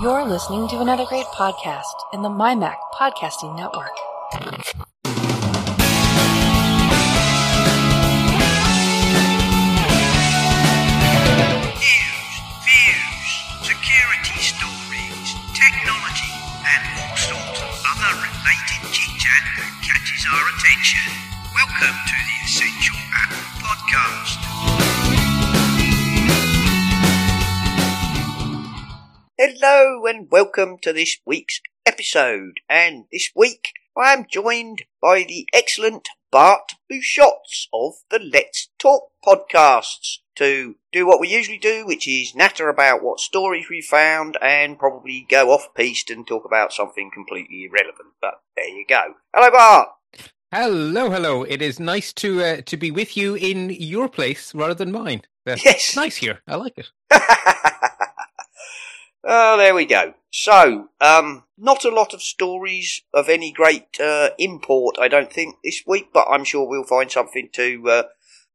You're listening to another great podcast in the MyMac Podcasting Network. News, views, security stories, technology, and all sorts of other related chit chat that catches our attention. Welcome to the Essential Apple Podcast. Hello, and welcome to this week's episode. And this week, I am joined by the excellent Bart Busschots of the Let's Talk podcasts to do what we usually do, which is natter about what stories we found and probably go off piste and talk about something completely irrelevant. But there you go. Hello, Bart. Hello, hello. It is nice to uh, to be with you in your place rather than mine. That's Yes. nice here. I like it. oh, there we go. So, um, not a lot of stories of any great uh, import, I don't think, this week, but I'm sure we'll find something to uh,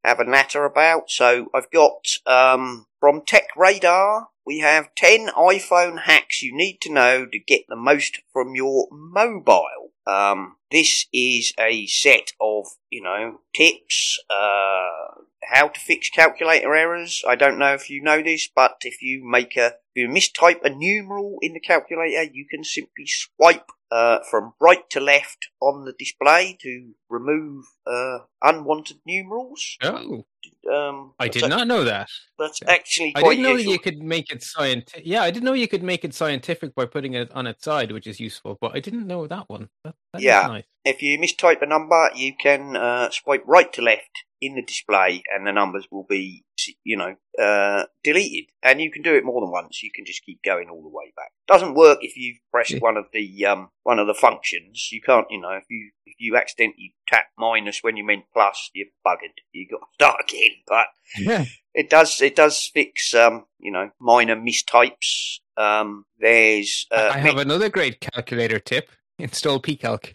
have a natter about. So, I've got um, from Tech Radar. We have 10 iPhone hacks you need to know to get the most from your mobile. Um, this is a set of, you know, tips, uh, how to fix calculator errors. I don't know if you know this, but if you make a, if you mistype a numeral in the calculator, you can simply swipe uh, from right to left on the display to remove uh, unwanted numerals. Oh, Um, I did not know that. That's actually I didn't know useful. you could make it scientific. Yeah, I didn't know you could make it scientific by putting it on its side, which is useful. But I didn't know that one. That Yeah. nice. If you mistype a number, you can uh, swipe right to left in the display, and the numbers will be, you know, uh, deleted. And you can do it more than once. You can just keep going all the way back. Doesn't work if you press Yeah. one of the um, one of the functions. You can't, you know, if you if you accidentally tap minus when you meant plus, you're buggered. You got to start again. But Yeah. it does it does fix um, you know minor mistypes. Um, there's uh, I have another great calculator tip. Install pcalc.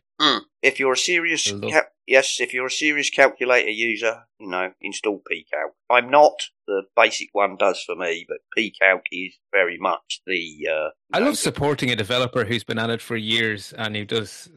If you're a serious cal- yes, if you're a serious calculator user, you know, install pcalc. I'm not. The basic one does for me, but pcalc is very much the. Uh, I love supporting a developer who's been at it for years and who does.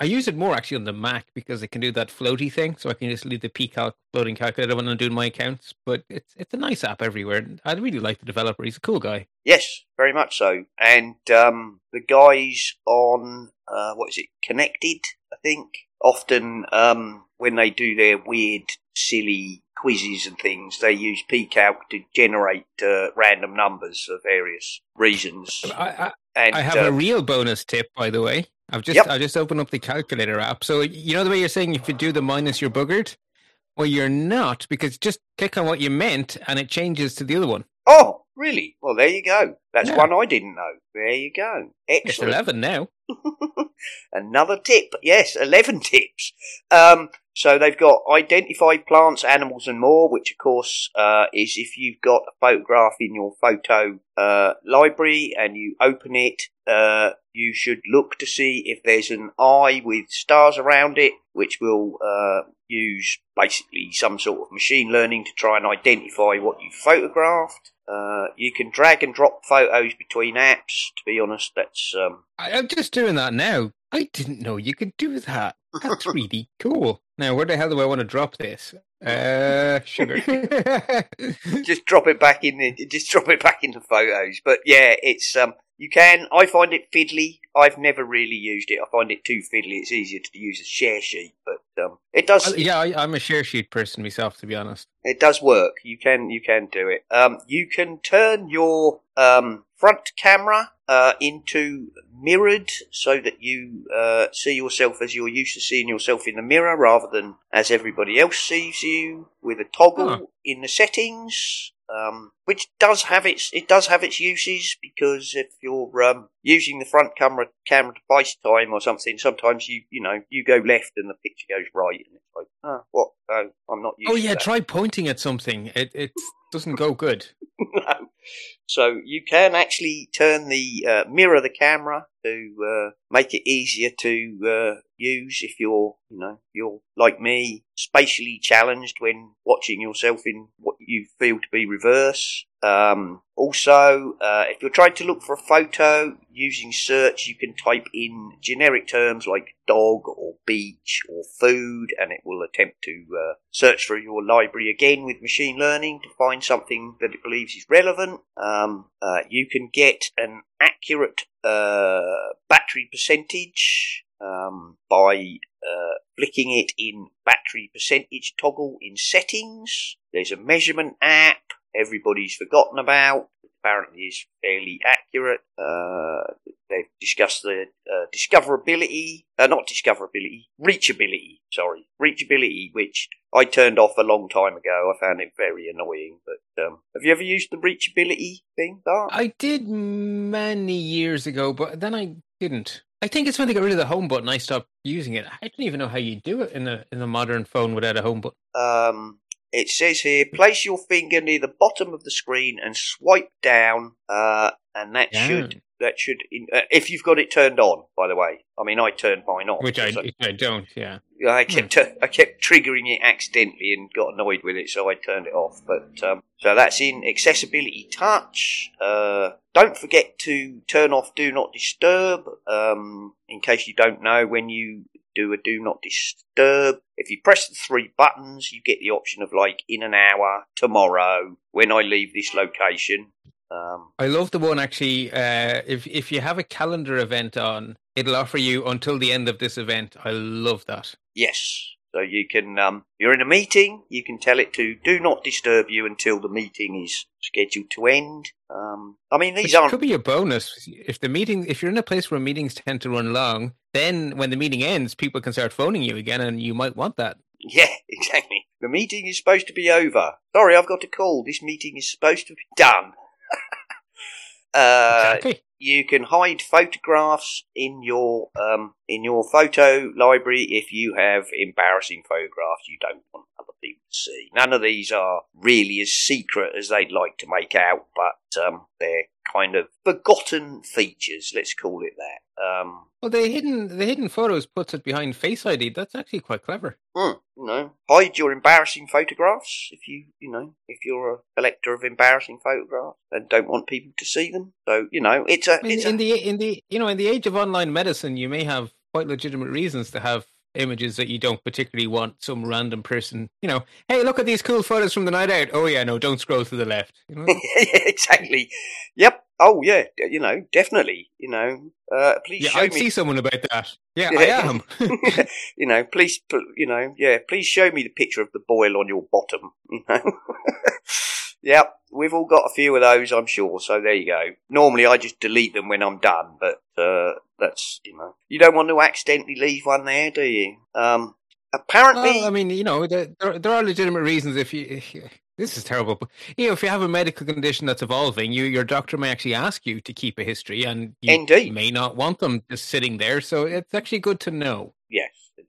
I use it more actually on the Mac because it can do that floaty thing, so I can just leave the pcalc floating calculator when I'm doing my accounts. But it's it's a nice app everywhere. I really like the developer. He's a cool guy. Yes, very much so. And um, the guys on uh, what is it? Connected, I think. Often um, when they do their weird, silly quizzes and things, they use pcalc to generate uh, random numbers for various reasons. I, I, And I have uh, a real bonus tip, by the way. I've just Yep. I just opened up the calculator app. So you know the way you're saying if you do the minus, you're buggered. Well, you're not because just click on what you meant and it changes to the other one. Oh, really? Well, there you go. That's Yeah. one I didn't know. There you go. It's Excellent. eleven now. Another tip. Yes, 11 tips. Um, so they've got identify plants, animals, and more, which of course uh, is if you've got a photograph in your photo uh, library and you open it, uh, you should look to see if there's an eye with stars around it, which will uh, use basically some sort of machine learning to try and identify what you photographed. Uh, you can drag and drop photos between apps. To be honest, that's um, I, I'm just doing that now. I didn't know you could do that. That's really cool. Now, where the hell do I want to drop this? Uh, sugar. just drop it back in the just drop it back in the photos. But yeah, it's um you can I find it fiddly. I've never really used it. I find it too fiddly. It's easier to use a share sheet, but um it does yeah, I, I'm a share sheet person myself, to be honest. it does work. You can you can do it. Um you can turn your um front camera uh into mirrored so that you uh see yourself as you're used to seeing yourself in the mirror rather than as everybody else sees you with a toggle Huh. in the settings. Um, which does have its it does have its uses because if you're um, using the front camera camera to time or something, sometimes you you know you go left and the picture goes right, and it's like, oh, what? I'm not used. Oh yeah, try pointing at something. It it doesn't go good. no. So you can actually turn the uh, mirror the camera to uh, make it easier to uh, use if you're, you know, you're like me, spatially challenged when watching yourself in what you feel to be reverse. Um, also, uh, if you're trying to look for a photo using search, you can type in generic terms like dog or beach or food, and it will attempt to uh, search through your library again with machine learning to find something that it believes is relevant. Um, uh, you can get an accurate uh, battery percentage um, by uh, flicking it in battery percentage toggle in settings. There's a measurement app everybody's forgotten about. Apparently, is fairly accurate. Uh, they've discussed the uh, discoverability, uh, not discoverability, reachability. Sorry, reachability, which I turned off a long time ago. I found it very annoying. But um, have you ever used the reachability thing, Bart? I did many years ago, but then I didn't. I think it's when they got rid of the home button, I stopped using it. I don't even know how you do it in the in a modern phone without a home button. Um, it says here, place your finger near the bottom of the screen and swipe down, uh, and that Yeah. should that should in, uh, if you've got it turned on. By the way, I mean I turned mine off, Which I, so- I don't, yeah. I kept I kept triggering it accidentally and got annoyed with it, so I turned it off. But um, so that's in accessibility touch. Uh, don't forget to turn off do not disturb. Um, in case you don't know, when you do a do not disturb, if you press the three buttons, you get the option of like in an hour, tomorrow, when I leave this location. Um, I love the one actually. Uh, if if you have a calendar event on, it'll offer you until the end of this event. I love that. Yes. So you can, um, you're in a meeting, you can tell it to do not disturb you until the meeting is scheduled to end. Um, I mean, these aren't, could be a bonus if the meeting. If you're in a place where meetings tend to run long, then when the meeting ends, people can start phoning you again, and you might want that. yeah, exactly. The meeting is supposed to be over. Sorry, I've got a call. This meeting is supposed to be done. uh, Exactly. you can hide photographs in your um, in your photo library if you have embarrassing photographs you don't want other people to see. None of these are really as secret as they'd like to make out, but um, they're kind of forgotten features. Let's call it that. Um, Well, the hidden the hidden photos puts it behind Face ID. That's actually quite clever. Hmm, you know, hide your embarrassing photographs if you, you know, if you're a collector of embarrassing photographs and don't want people to see them. So, you know, it's a, In, it's in a, the in the you know in the age of online medicine, you may have quite legitimate reasons to have images that you don't particularly want some random person. You know, hey, look at these cool photos from the night out. Oh yeah, no, don't scroll to the left. You know? exactly. Yep. Oh yeah. You know, definitely. You know, uh, please yeah, show I'd me. see someone about that. Yeah, I am. you know, please, you know, yeah, please show me the picture of the boil on your bottom. You know. Yep. We've all got a few of those, I'm sure. So there you go. Normally, I just delete them when I'm done, but uh, that's you know, you don't want to accidentally leave one there, do you? Um, apparently, Well, I mean, you know, there, there, are legitimate reasons if you. If you this is terrible, but you know, if you have a medical condition that's evolving, you your doctor may actually ask you to keep a history, and you Indeed. may not want them just sitting there. So it's actually good to know.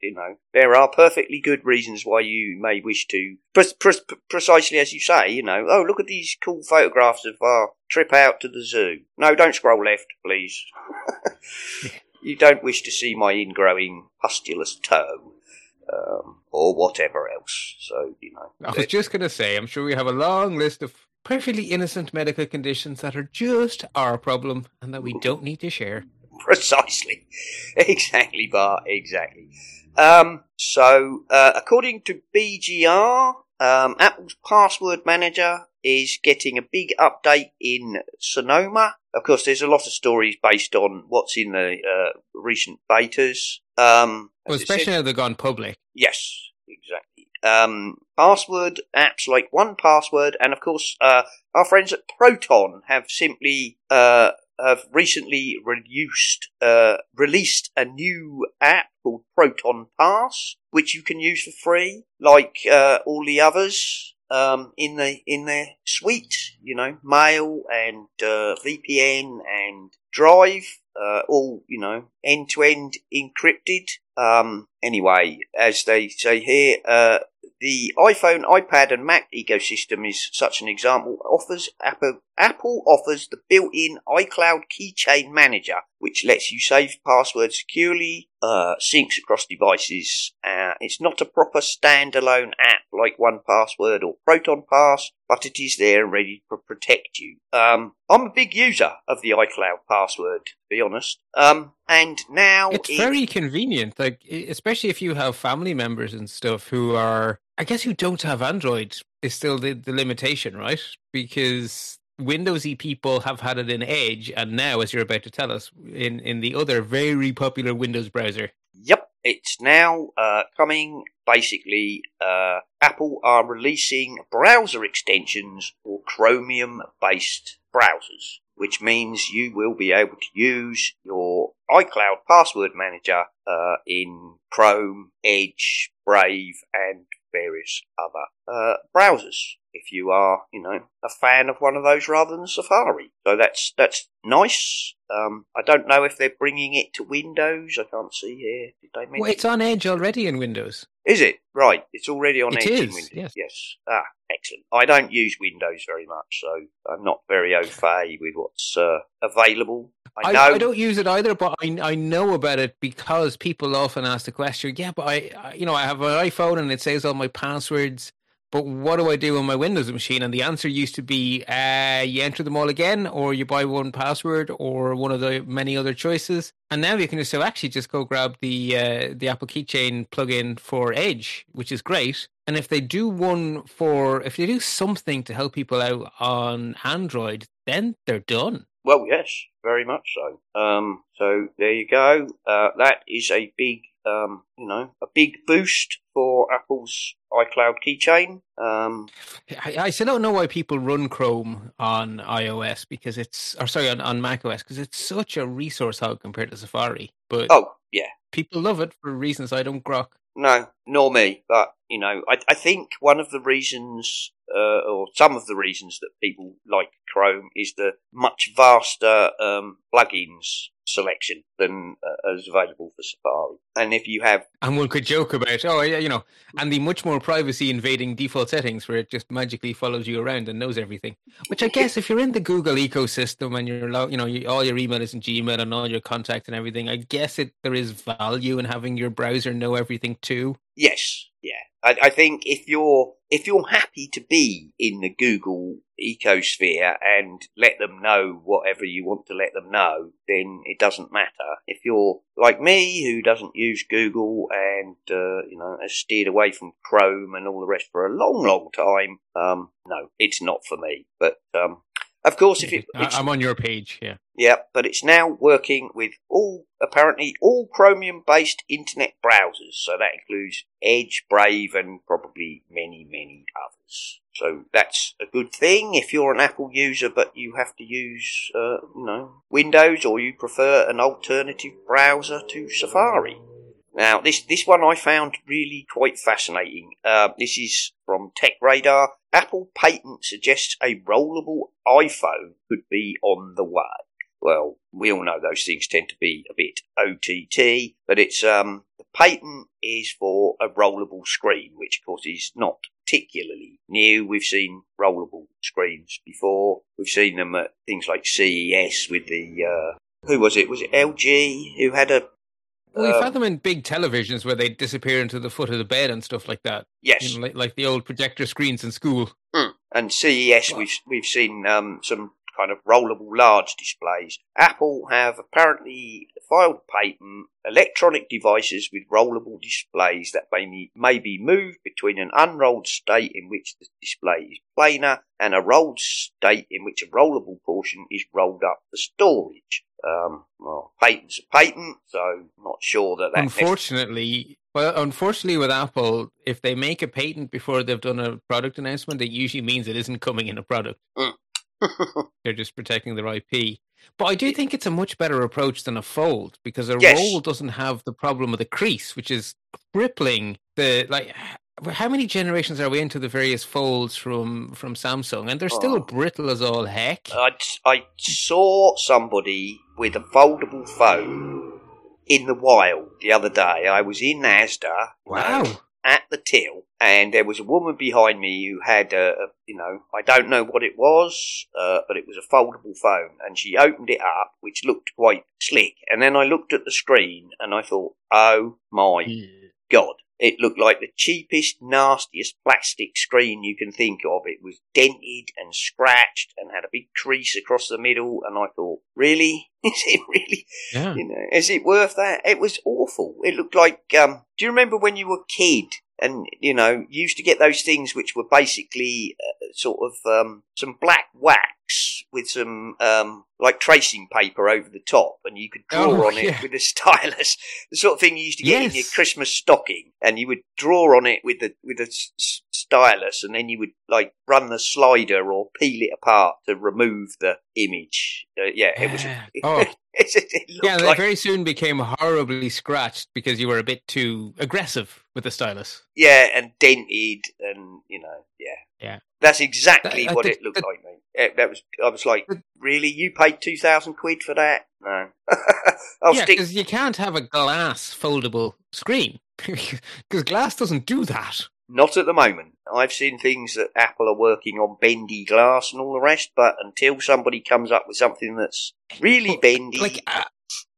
You know, there are perfectly good reasons why you may wish to, pre- pre- precisely as you say, you know, oh, look at these cool photographs of our trip out to the zoo. No, don't scroll left, please. you don't wish to see my ingrowing pustulous toe, um, or whatever else. So, you know. I was just going to say, I'm sure we have a long list of perfectly innocent medical conditions that are just our problem and that we don't need to share. Precisely. Exactly, Bart. Exactly. Um, so, uh, according to BGR, um, Apple's password manager is getting a big update in Sonoma. Of course, there's a lot of stories based on what's in the uh, recent betas. Um, Well, especially now they've gone public. Yes, exactly. Um, password apps like 1Password, and of course, uh, our friends at Proton have simply uh, have recently uh, released a new app called Proton Pass, which you can use for free, like uh, all the others. Um, in the in their suite, you know, Mail and uh, VPN and Drive, uh, all you know, end to end encrypted. Um, anyway, as they say here, uh, the iPhone, iPad, and Mac ecosystem is such an example. Offers Apple, Apple offers the built-in iCloud Keychain Manager, which lets you save passwords securely, uh, syncs across devices. Uh, it's not a proper standalone app like 1Password or Proton Pass, but it is there and ready to protect you. Um, I'm a big user of the iCloud password, to be honest. Um, and now It's it- very convenient, like especially if you have family members and stuff who are, I guess, who don't have Android is still the, the limitation, right? Because Windowsy people have had it in Edge, and now, as you're about to tell us, in in the other very popular Windows browser. Yep, it's now uh, coming. Basically, uh, Apple are releasing browser extensions for Chromium based browsers, which means you will be able to use your iCloud password manager uh, in Chrome, Edge, Brave, and various other uh, browsers. If you are, you know, a fan of one of those rather than Safari, so that's that's nice. Um, I don't know if they're bringing it to Windows. I can't see here. Did they mention? Well, it's on Edge already in Windows. Is it right? It's already on It Edge in is, Windows. yes. Ah, excellent. I don't use Windows very much, so I'm not very au fait with what's uh, available. I I, know. I don't use it either, but I I know about it because people often ask the question. Yeah, but I, I you know I have an iPhone and it saves all my passwords. But what do I do on my Windows machine? And the answer used to be uh, you enter them all again, or you buy 1Password, or one of the many other choices. And now you can just so actually just go grab the uh, the Apple Keychain plugin for Edge, which is great. And if they do one for if they do something to help people out on Android, then they're done. Well, yes, very much so. Um, so there you go. Uh, that is a big, um, you know, a big boost for Apple's iCloud keychain. Um, I, I still don't know why people run Chrome on iOS because it's, or sorry, on, on Mac OS because it's such a resource hog compared to Safari. But oh, yeah. people love it for reasons I don't grok. No, nor me. But you know, I, I think one of the reasons, uh, or some of the reasons that people like Chrome is the much vaster um, plugins selection than uh, is available for Safari. And if you have, And one could joke about, oh, yeah, you know, and the much more privacy invading default settings where it just magically follows you around and knows everything. Which I guess if you're in the Google ecosystem and you're, you know, you, all your email is in Gmail and all your contacts and everything, I guess it there is value in having your browser know everything too. yes, yeah, I, I think if you're if you're happy to be in the Google ecosphere and let them know whatever you want to let them know, then it doesn't matter. If you're like me, who doesn't use Google and uh, you know has steered away from Chrome and all the rest for a long, long time, um, no, it's not for me. But um, of course, if it, I'm on your page, yeah. yeah, but it's now working with all, apparently, all Chromium based internet browsers. So that includes Edge, Brave, and probably many, many others. So that's a good thing if you're an Apple user, but you have to use, uh, you know, Windows or you prefer an alternative browser to Safari. Now, this, this one I found really quite fascinating. Uh, this is from Tech Radar. Apple patent suggests a rollable iPhone could be on the way. Well, we all know those things tend to be a bit OTT, but it's um, the patent is for a rollable screen, which of course is not particularly new. We've seen rollable screens before. We've seen them at things like CES with the uh, who was it? Was it LG who had a Well, we've Um, had them in big televisions where they disappear into the foot of the bed and stuff like that. yes? You know, like, like the old projector screens in school. Mm. And CES, we've we've seen um, some kind of rollable large displays. Apple have apparently filed patent electronic devices with rollable displays that may be, may be moved between an unrolled state in which the display is planar and a rolled state in which a rollable portion is rolled up for storage. Um, well, patent's a patent, so not sure that that Unfortunately, well, unfortunately with Apple, if they make a patent before they've done a product announcement, it usually means it isn't coming in a product. They're just protecting their IP. But I do think it's a much better approach than a fold because a Yes. roll doesn't have the problem of the crease, which is crippling the like. How many generations are we into the various folds from from Samsung, and they're still Oh. brittle as all heck. I, I saw somebody with a foldable phone in the wild the other day. I was in Asda. wow! at the till, and there was a woman behind me who had a, a you know, I don't know what it was, uh, but it was a foldable phone, and she opened it up, which looked quite slick. And then I looked at the screen, and I thought, oh my god, it looked like the cheapest, nastiest plastic screen you can think of. It was dented and scratched and had a big crease across the middle. And I thought, really? Is it really? Yeah. You know, is it worth that? It was awful. It looked like, um, do you remember when you were a kid and, you know, used to get those things which were basically uh, sort of, um, some black wax with some, um, like tracing paper over the top and you could draw Oh, on it with a stylus. The sort of thing you used to get in your Christmas stocking and you would draw on it with the, with a s- s- stylus and then you would like run the slider or peel it apart to remove the image. Uh, yeah, it was, Yeah. Oh. it, it looked Yeah, they like very soon became horribly scratched because you were a bit too aggressive with the stylus. Yeah, and dented, and you know, yeah, Yeah. That's exactly That- what think it looked that- like, mate. It, that was. I was like, really? You paid two thousand quid for that? No. I'll yeah, stick. because you can't have a glass foldable screen because glass doesn't do that. Not at the moment. I've seen things that Apple are working on bendy glass and all the rest, but until somebody comes up with something that's really But, bendy, Like, uh,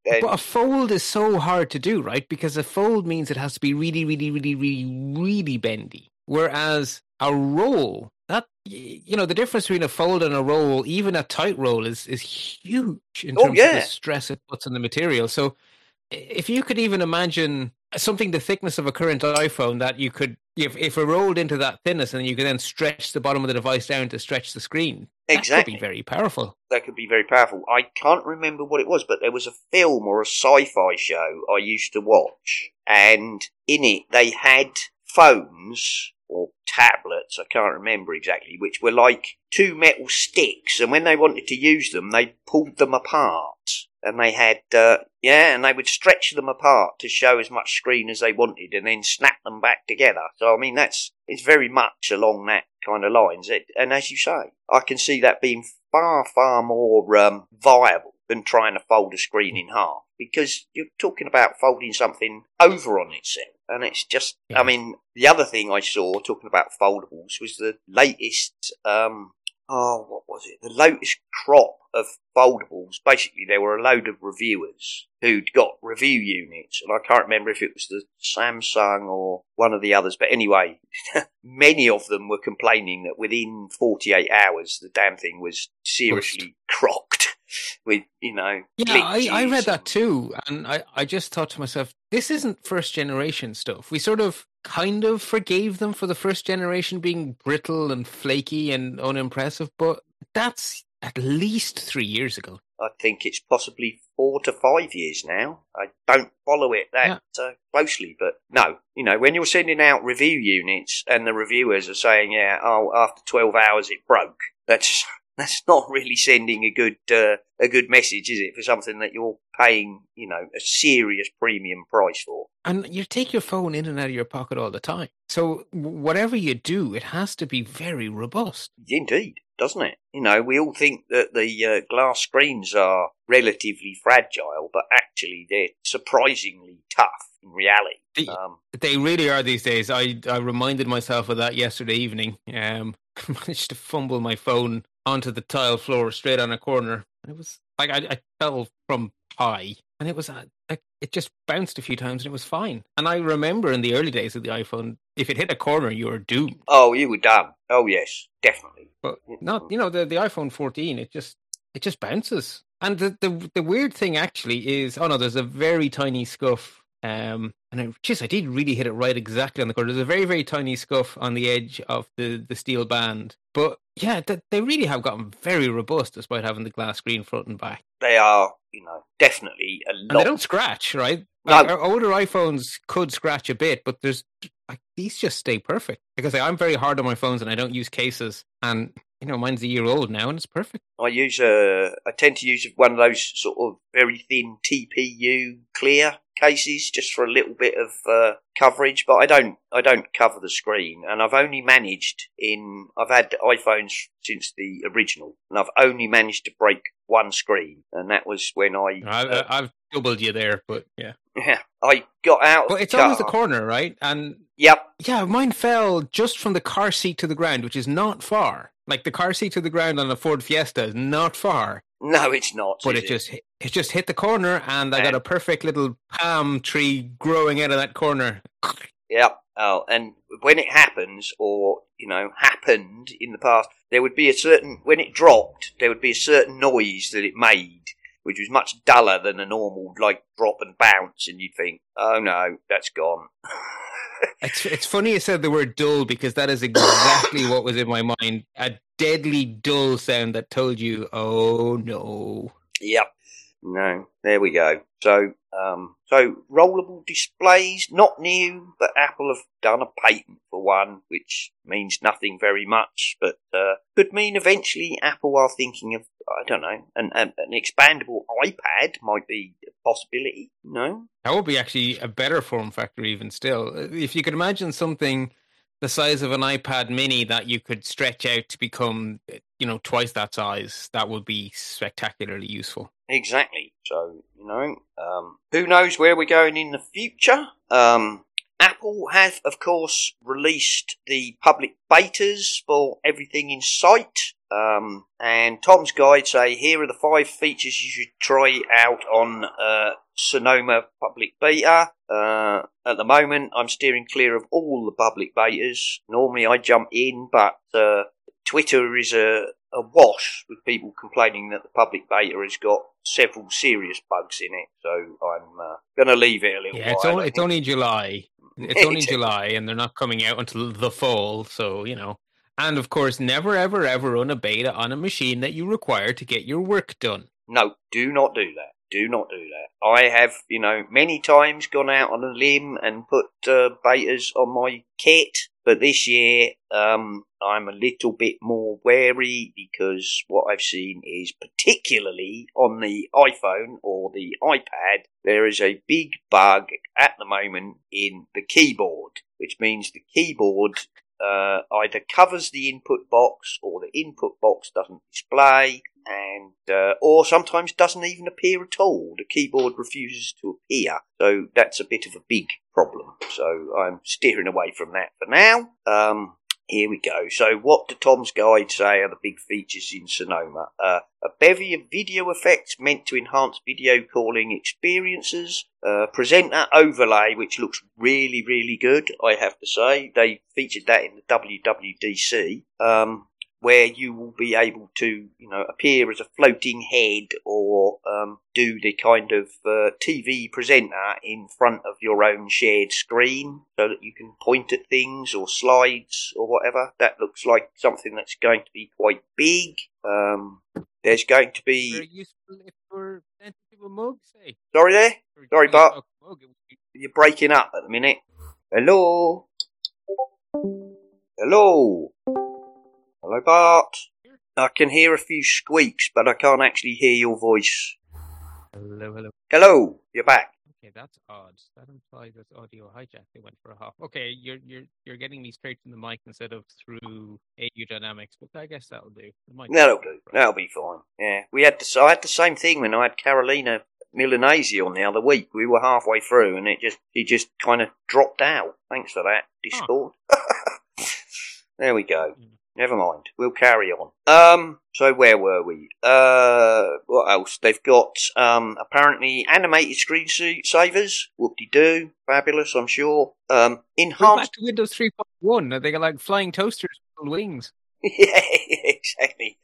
but a fold is so hard to do, right? Because a fold means it has to be really, really, really, really, really bendy. Whereas a roll, that you know, the difference between a fold and a roll, even a tight roll, is is huge in Oh, terms of the stress it puts on the material. So, if you could even imagine something the thickness of a current iPhone that you could, if if it rolled into that thickness, and you can then stretch the bottom of the device down to stretch the screen, that Exactly. could be very powerful. that could be very powerful. I can't remember what it was, but there was a film or a sci-fi show I used to watch, and in it they had phones or tablets, I can't remember exactly, which were like two metal sticks, and when they wanted to use them, they pulled them apart. And they had, uh, yeah, and they would stretch them apart to show as much screen as they wanted and then snap them back together. So, I mean, that's, it's very much along that kind of lines. It, and as you say, I can see that being far, far more um, viable than trying to fold a screen in half because you're talking about folding something over on itself. And it's just, Yeah. I mean, the other thing I saw talking about foldables was the latest, um, oh, what was it? The latest crop of foldables. Basically, there were a load of reviewers who'd got review units, and I can't remember if it was the Samsung or one of the others. But anyway, many of them were complaining that within 48 hours, the damn thing was seriously crocked with, you know, Yeah, I, I read that too, and I, I just thought to myself, this isn't first generation stuff. We sort of kind of forgave them for the first generation being brittle and flaky and unimpressive, but that's at least three years ago. I think it's possibly four to five years now. I don't follow it that uh, closely, but no, you know, when you're sending out review units and the reviewers are saying, "Yeah, oh, after twelve hours it broke," that's that's not really sending a good uh, a good message, is it, for something that you're paying, you know, a serious premium price for? And you take your phone in and out of your pocket all the time. So whatever you do, it has to be very robust. Indeed, doesn't it? You know, we all think that the uh, glass screens are relatively fragile, but actually they're surprisingly tough in reality. The- Um, They really are these days. I, I reminded myself of that yesterday evening. Um, managed to fumble my phone onto the tile floor straight on a corner. And It was like I, I fell from high, and it was like it just bounced a few times, and it was fine. And I remember in the early days of the iPhone, if it hit a corner, you were doomed. Oh, you were done. Oh, yes, definitely. But not, you know, the the iPhone 14, it just it just bounces. And the the the weird thing actually is, oh no, there's a very tiny scuff. Um, and I, geez, I did really hit it right exactly on the corner. There's a very very tiny scuff on the edge of the the steel band. But yeah, th- they really have gotten very robust despite having the glass screen front and back. They are, you know, definitely a And they don't scratch, right? No. Our older iPhones could scratch a bit, but there's like these just stay perfect. Because I'm very hard on my phones and I don't use cases. And you know, mine's a year old now and it's perfect. I use a, I tend to use one of those sort of very thin TPU clear cases just for a little bit of uh, coverage, but I don't I don't cover the screen, and I've only managed in I've had iPhones since the original, and I've only managed to break one screen, and that was when I I, uh, I've doubled you there, but yeah. yeah I got out. But it's the always the corner, right? And Yep. yeah, mine fell just from the car seat to the ground, which is not far. Like the car seat to the ground on a Ford Fiesta is not far, No, it's not. but is it just hit- it just hit the corner, and I got a perfect little palm tree growing out of that corner. Yep. Oh, and when it happens, or you know, happened in the past, there would be a certain when it dropped, there would be a certain noise that it made, which was much duller than a normal like drop and bounce, and you'd think, oh no, that's gone. It's it's funny you said the word dull because that is exactly what was in my mind. A deadly dull sound that told you, "Oh no." Yep. No, there we go. So, um, so rollable displays, not new, but Apple have done a patent for one, which means nothing very much, but uh, could mean eventually Apple are thinking of, I don't know, an, an, an expandable iPad might be a possibility. No, That would be actually a better form factor, even still. If you could imagine something the size of an iPad mini that you could stretch out to become, you know, twice that size, that would be spectacularly useful. Exactly. So, you know, um, who knows where we're going in the future? Um, Apple have, of course, released the public betas for everything in sight. Um, and Tom's guide say here are the five features you should try out on uh, Sonoma public beta. Uh, at the moment, I'm steering clear of all the public betas. Normally, I jump in, but uh, Twitter is a, a wash with people complaining that the public beta has got several serious bugs in it. So I'm uh, going to leave it a little Yeah, it's only it's only July. It's only. July, and they're not coming out until the fall. So you know, and of course, never ever ever run a beta on a machine that you require to get your work done. No, do not do that. Do not do that. I have, you know, many times gone out on a limb and put uh, betas on my kit, but this year um, I'm a little bit more wary because what I've seen is particularly on the iPhone or the iPad, there is a big bug at the moment in the keyboard, which means the keyboard uh, either covers the input box or the input box doesn't display and uh, or sometimes doesn't even appear at all. The keyboard refuses to appear, so that's a bit of a big problem. So I'm steering away from that for now. Um, here we go. So, what do Tom's guide say are the big features in Sonoma? Uh, a bevy of video effects meant to enhance video calling experiences. Uh, presenter overlay, which looks really, really good, I have to say. They featured that in the WWDC. Um, where you will be able to, you know, appear as a floating head or um, do the kind of uh, TV presenter in front of your own shared screen so that you can point at things or slides or whatever. That looks like something that's going to be quite big. Um, there's going to Very be. useful if you're sensitive a mug, say. Sorry there? Or Sorry, Bart. be- You're breaking up at the minute. Hello? Hello? Hello, Bart? I can hear a few squeaks, but I can't actually hear your voice. Hello, hello. Hello, you're back. Okay, that's odd. That implies it's audio hijack. They went for a hop. Okay, you're you're you're getting me straight from the mic instead of through AU Dynamics, but I guess that'll do. That'll do. That'll be fine. Yeah, we had the I had the same thing when I had Carolina Milanesi on the other week. We were halfway through, and it just it just kind of dropped out. Thanks for that, Discord. there we go. Mm. Never mind. We'll carry on. Um. So where were we? Uh. What else? They've got um. Apparently animated screensavers. Whoop de doo. Fabulous. I'm sure. Um. Enhanced. back to Windows 3.1. Are they like flying toasters with wings? yeah, exactly.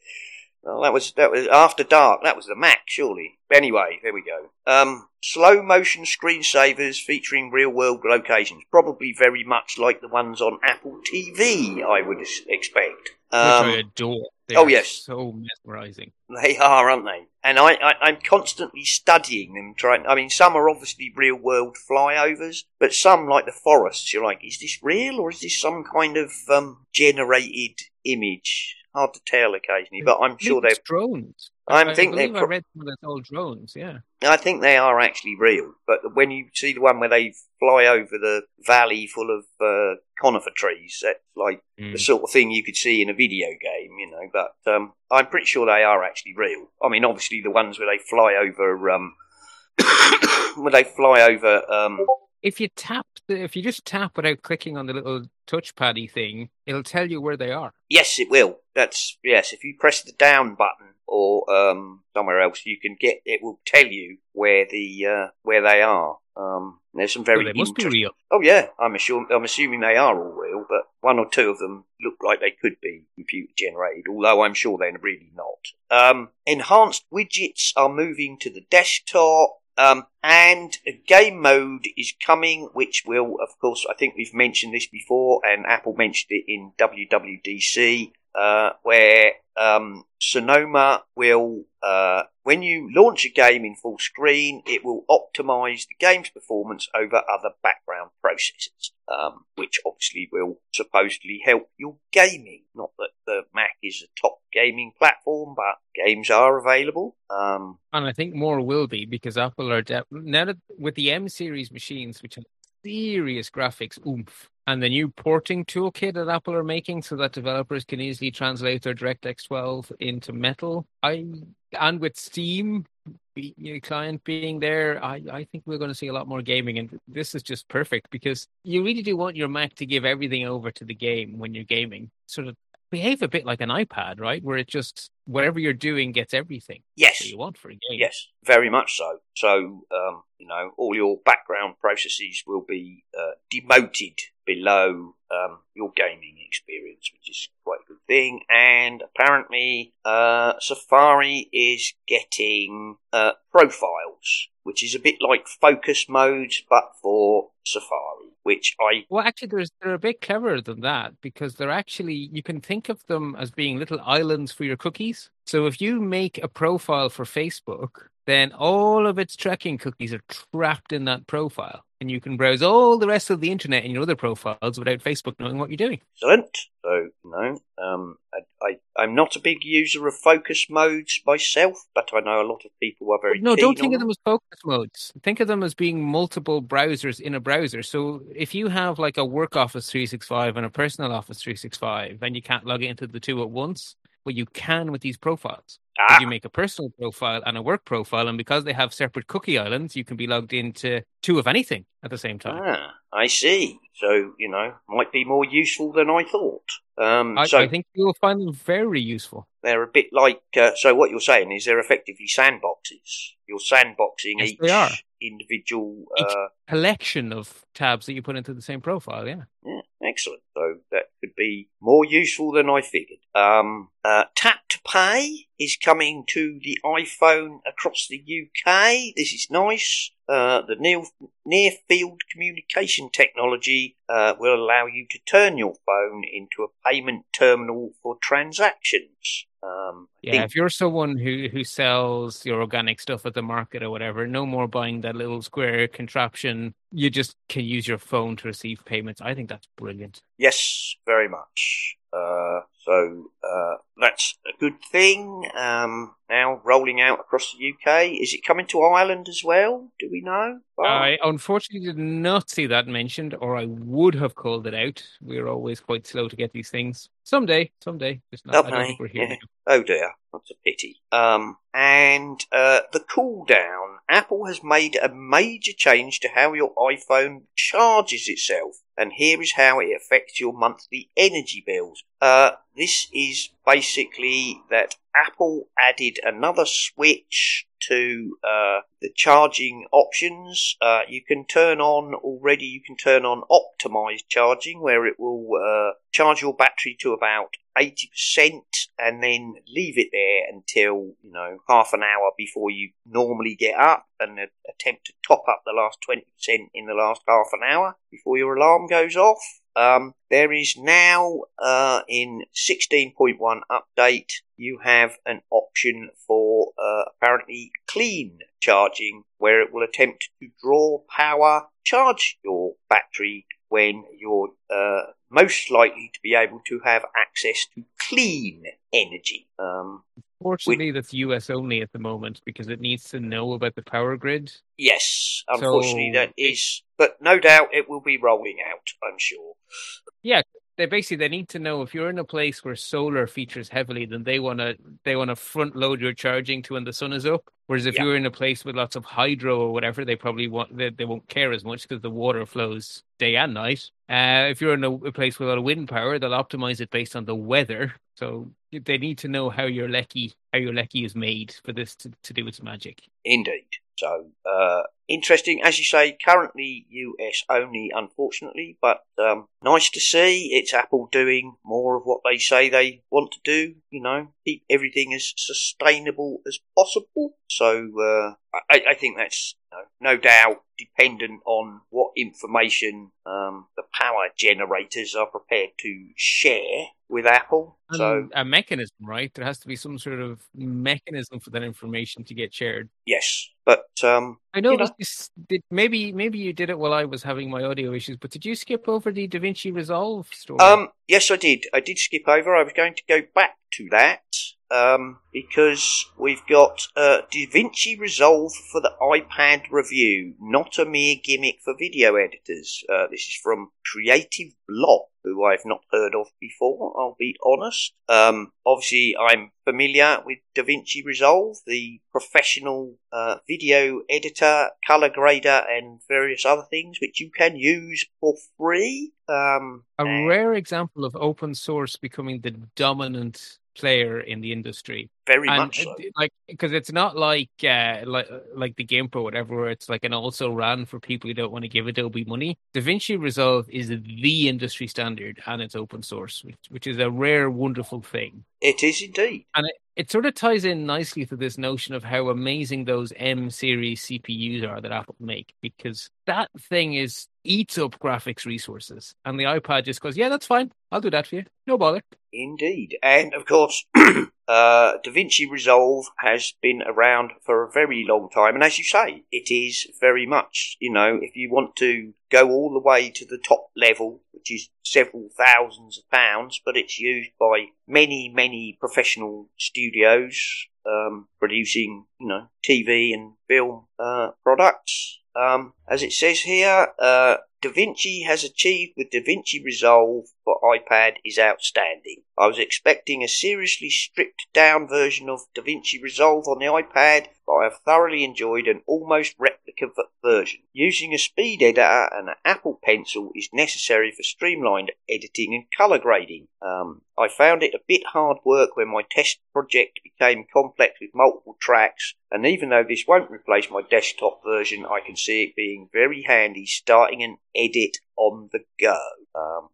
Well, that was that was after dark. That was the Mac, surely. Anyway, there we go. Um, slow motion screensavers featuring real world locations, probably very much like the ones on Apple TV. I would expect. Which I Um, adore. They oh, are yes. So mesmerizing. they are, aren't they? And I, I, I'm constantly studying them. Trying. I mean, some are obviously real world flyovers, but some, like the forests, you're like, is this real or is this some kind of um, generated image? Hard to tell occasionally, but I'm sure they're drones. I I think they're I read some of those old drones. Yeah. I think they are actually real. But when you see the one where they fly over the valley full of uh, conifer trees, that's like Mm. the sort of thing you could see in a video game, you know. But um, I'm pretty sure they are actually real. I mean, obviously the ones where they fly over, um, where they fly over, um, If you tap, the, if you just tap without clicking on the little touchpaddy thing, it'll tell you where they are. yes, it will. That's yes. If you press the down button or um, somewhere else, you can get. It will tell you where the uh, where they are. Um, there's some very So they must be real. Oh yeah, I'm assuming, I'm assuming they are all real, but one or two of them look like they could be computer generated, although I'm sure they're really not. Um, enhanced widgets are moving to the desktop. Um, and a game mode is coming, which will, of course, I think we've mentioned this before, and Apple mentioned it in WWDC, uh, where um, Sonoma will, uh, when you launch a game in full screen, it will optimize the game's performance over other background processes, um, which obviously will supposedly help your gaming. Not that the Mac is a top gaming platform, but games are available. Um, And I think more will be because Apple are de- now that with the M series machines, which serious graphics oomph, and the new porting toolkit that Apple are making so that developers can easily translate their DirectX 12 into Metal. I and with Steam be, you client being there, I, I think we're going to see a lot more gaming, and this is just perfect because you really do want your Mac to give everything over to the game when you're gaming. Sort of behave a bit like an iPad, right? Where it just whatever you're doing gets everything yes, you want for a game. Yes, very much so. So, um, you know, all your background processes will be uh, demoted below um, your gaming experience, which is quite a good thing. And apparently, uh, Safari is getting uh, profiles, which is a bit like focus modes, but for Safari, which I Well, actually, there's, they're a bit cleverer than that because they're actually, you can think of them as being little islands for your cookies. So if you make a profile for Facebook, then all of its tracking cookies are trapped in that profile. And you can browse all the rest of the internet in your other profiles without Facebook knowing what you're doing. excellent. So, know, um, I, I, I'm not a big user of focus modes myself, but I know a lot of people are very No, don't think of them as focus modes. Think of them as being multiple browsers in a browser. So if you have like a work Office 365 and a personal Office 365 and you can't log into the two at once, well, you can with these profiles. Ah, You make a personal profile and a work profile, and because they have separate cookie islands, you can be logged into two of anything at the same time. Ah, I see. So, you know, might be more useful than I thought. Um, I, so I think you'll find them very useful. they're a bit like, uh, so what you're saying is they're effectively sandboxes. You're sandboxing Yes, each individual, Each- uh, Collection of tabs that you put into the same profile, yeah. Yeah, excellent. So that could be more useful than I figured. Um, uh, tap to pay is coming to the iPhone across the UK. This is nice. Uh, the near, near field communication technology uh, will allow you to turn your phone into a payment terminal for transactions. Um, Yeah, think- if you're someone who, who sells your organic stuff at the market or whatever, no more buying that little square contraption. You just can use your phone to receive payments. I think that's brilliant. Yes, very much. Uh, so uh, that's a good thing. Um, now rolling out across the UK. Is it coming to Ireland as well? Do we know? Oh, I unfortunately did not see that mentioned, or I would have called it out. We're always quite slow to get these things. Someday, someday. Just not, I don't Okay, think we're here yeah. Oh dear, that's a pity. Um, and uh, the cooldown. Apple has made a major change to how your iPhone charges itself, and here is how it affects your monthly energy bills. Uh, this is basically that Apple added another switch to uh, the charging options. Uh, you can turn on already. You can turn on optimized charging, where it will uh, charge your battery to about 80% and then leave it there until, you know, half an hour before you normally get up and attempt to top up the last 20% in the last half an hour before your alarm goes off. Um, there is now, uh, in 16.1 update, you have an option for, uh, apparently clean charging where it will attempt to draw power, charge your battery when you're, uh, most likely to be able to have access to clean energy. Um, Fortunately, that's US only at the moment because it needs to know about the power grid. Yes, unfortunately, So- that is. But no doubt it will be rolling out. I'm sure. Yeah, they basically they need to know if you're in a place where solar features heavily, then they want to they want to front load your charging to when the sun is up. Whereas if Yeah. you're in a place with lots of hydro or whatever, they probably want they, they won't care as much because the water flows day and night. Uh, if you're in a, a place with a lot of wind power, they'll optimize it based on the weather. So they need to know how your lecky how your lecky is made for this to, to do its magic. Indeed. So, uh, interesting. As you say, currently US only, unfortunately, but um, nice to see it's Apple doing more of what they say they want to do, you know, keep everything as sustainable as possible. So, uh, I, I think that's you know, no doubt dependent on what information um, the power generators are prepared to share with Apple. So, a mechanism, right? There has to be some sort of mechanism for that information to get shared. yes. But um, I know You know. did maybe maybe you did it while I was having my audio issues, but did you skip over the DaVinci Resolve story? Um, yes, I did. I did skip over. I was going to go back to that um, because we've got uh, DaVinci Resolve for the iPad review, not a mere gimmick for video editors. Uh, this is from Creative Bloq, who I've not heard of before. I'll be honest. Um, obviously, I'm familiar with DaVinci Resolve, the professional uh, video editor, color grader, and various other things which you can use for free. Um, a and- rare example of open source becoming the dominant player in the industry. Very and much so. like because it's not like uh like like the GIMP or whatever where it's like an also ran for people who don't want to give Adobe money. DaVinci Resolve is the industry standard and it's open source, which, which is a rare, wonderful thing. It is indeed. And it, it sort of ties in nicely to this notion of how amazing those M series CPUs are that Apple make, because that thing is eats up graphics resources. And the iPad just goes, Yeah, that's fine. I'll do that for you. No bother. Indeed. And of course, uh, DaVinci Resolve has been around for a very long time. And as you say, it is very much, you know, if you want to go all the way to the top level, which is several thousands of pounds, but it's used by many, many professional studios, um, producing, you know, TV and film, uh, products. Um, as it says here, uh, DaVinci has achieved with DaVinci Resolve for iPad is outstanding. I was expecting a seriously stripped down version of DaVinci Resolve on the iPad, but I have thoroughly enjoyed an almost replica version. Using a speed editor and an Apple Pencil is necessary for streamlined editing and color grading. Um, I found it a bit hard work when my test project became complex with multiple tracks, and even though this won't replace my desktop version, I can see it being very handy starting an edit on the go. Um,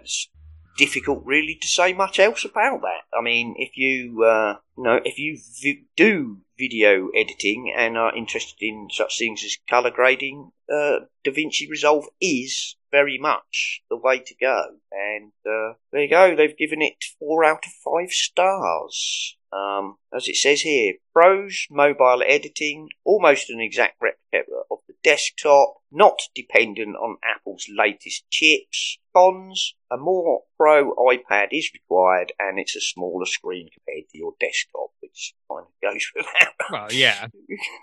it's difficult really to say much else about that. I mean, if you, uh, you know, if you vi- do video editing and are interested in such things as color grading, uh, DaVinci Resolve is very much the way to go. And uh, there you go. They've given it four out of five stars. Um, as it says here, pros, mobile editing, almost an exact replica of the desktop, not dependent on Apple's latest chips. Cons, a more pro iPad is required and it's a smaller screen compared to your desktop, which kind of goes without. Well, yeah.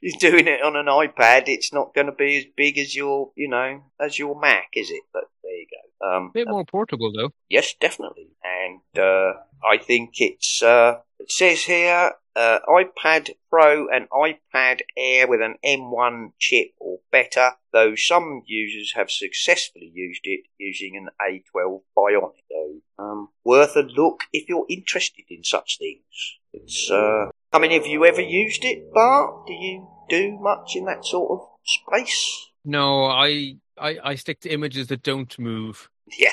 you're doing it on an iPad, it's not going to be as big as your, you know, as your Mac, is it? But there you go. Um, A bit more portable, though. Yes, definitely. And uh, I think it's, uh, it says here, uh, iPad Pro and iPad Air with an M1 chip or better, though some users have successfully used it using an A12 Bionic. So, um, worth a look if you're interested in such things. It's, uh, I mean, have you ever used it, Bart? Do you do much in that sort of space? No, I, I I stick to images that don't move. Yeah,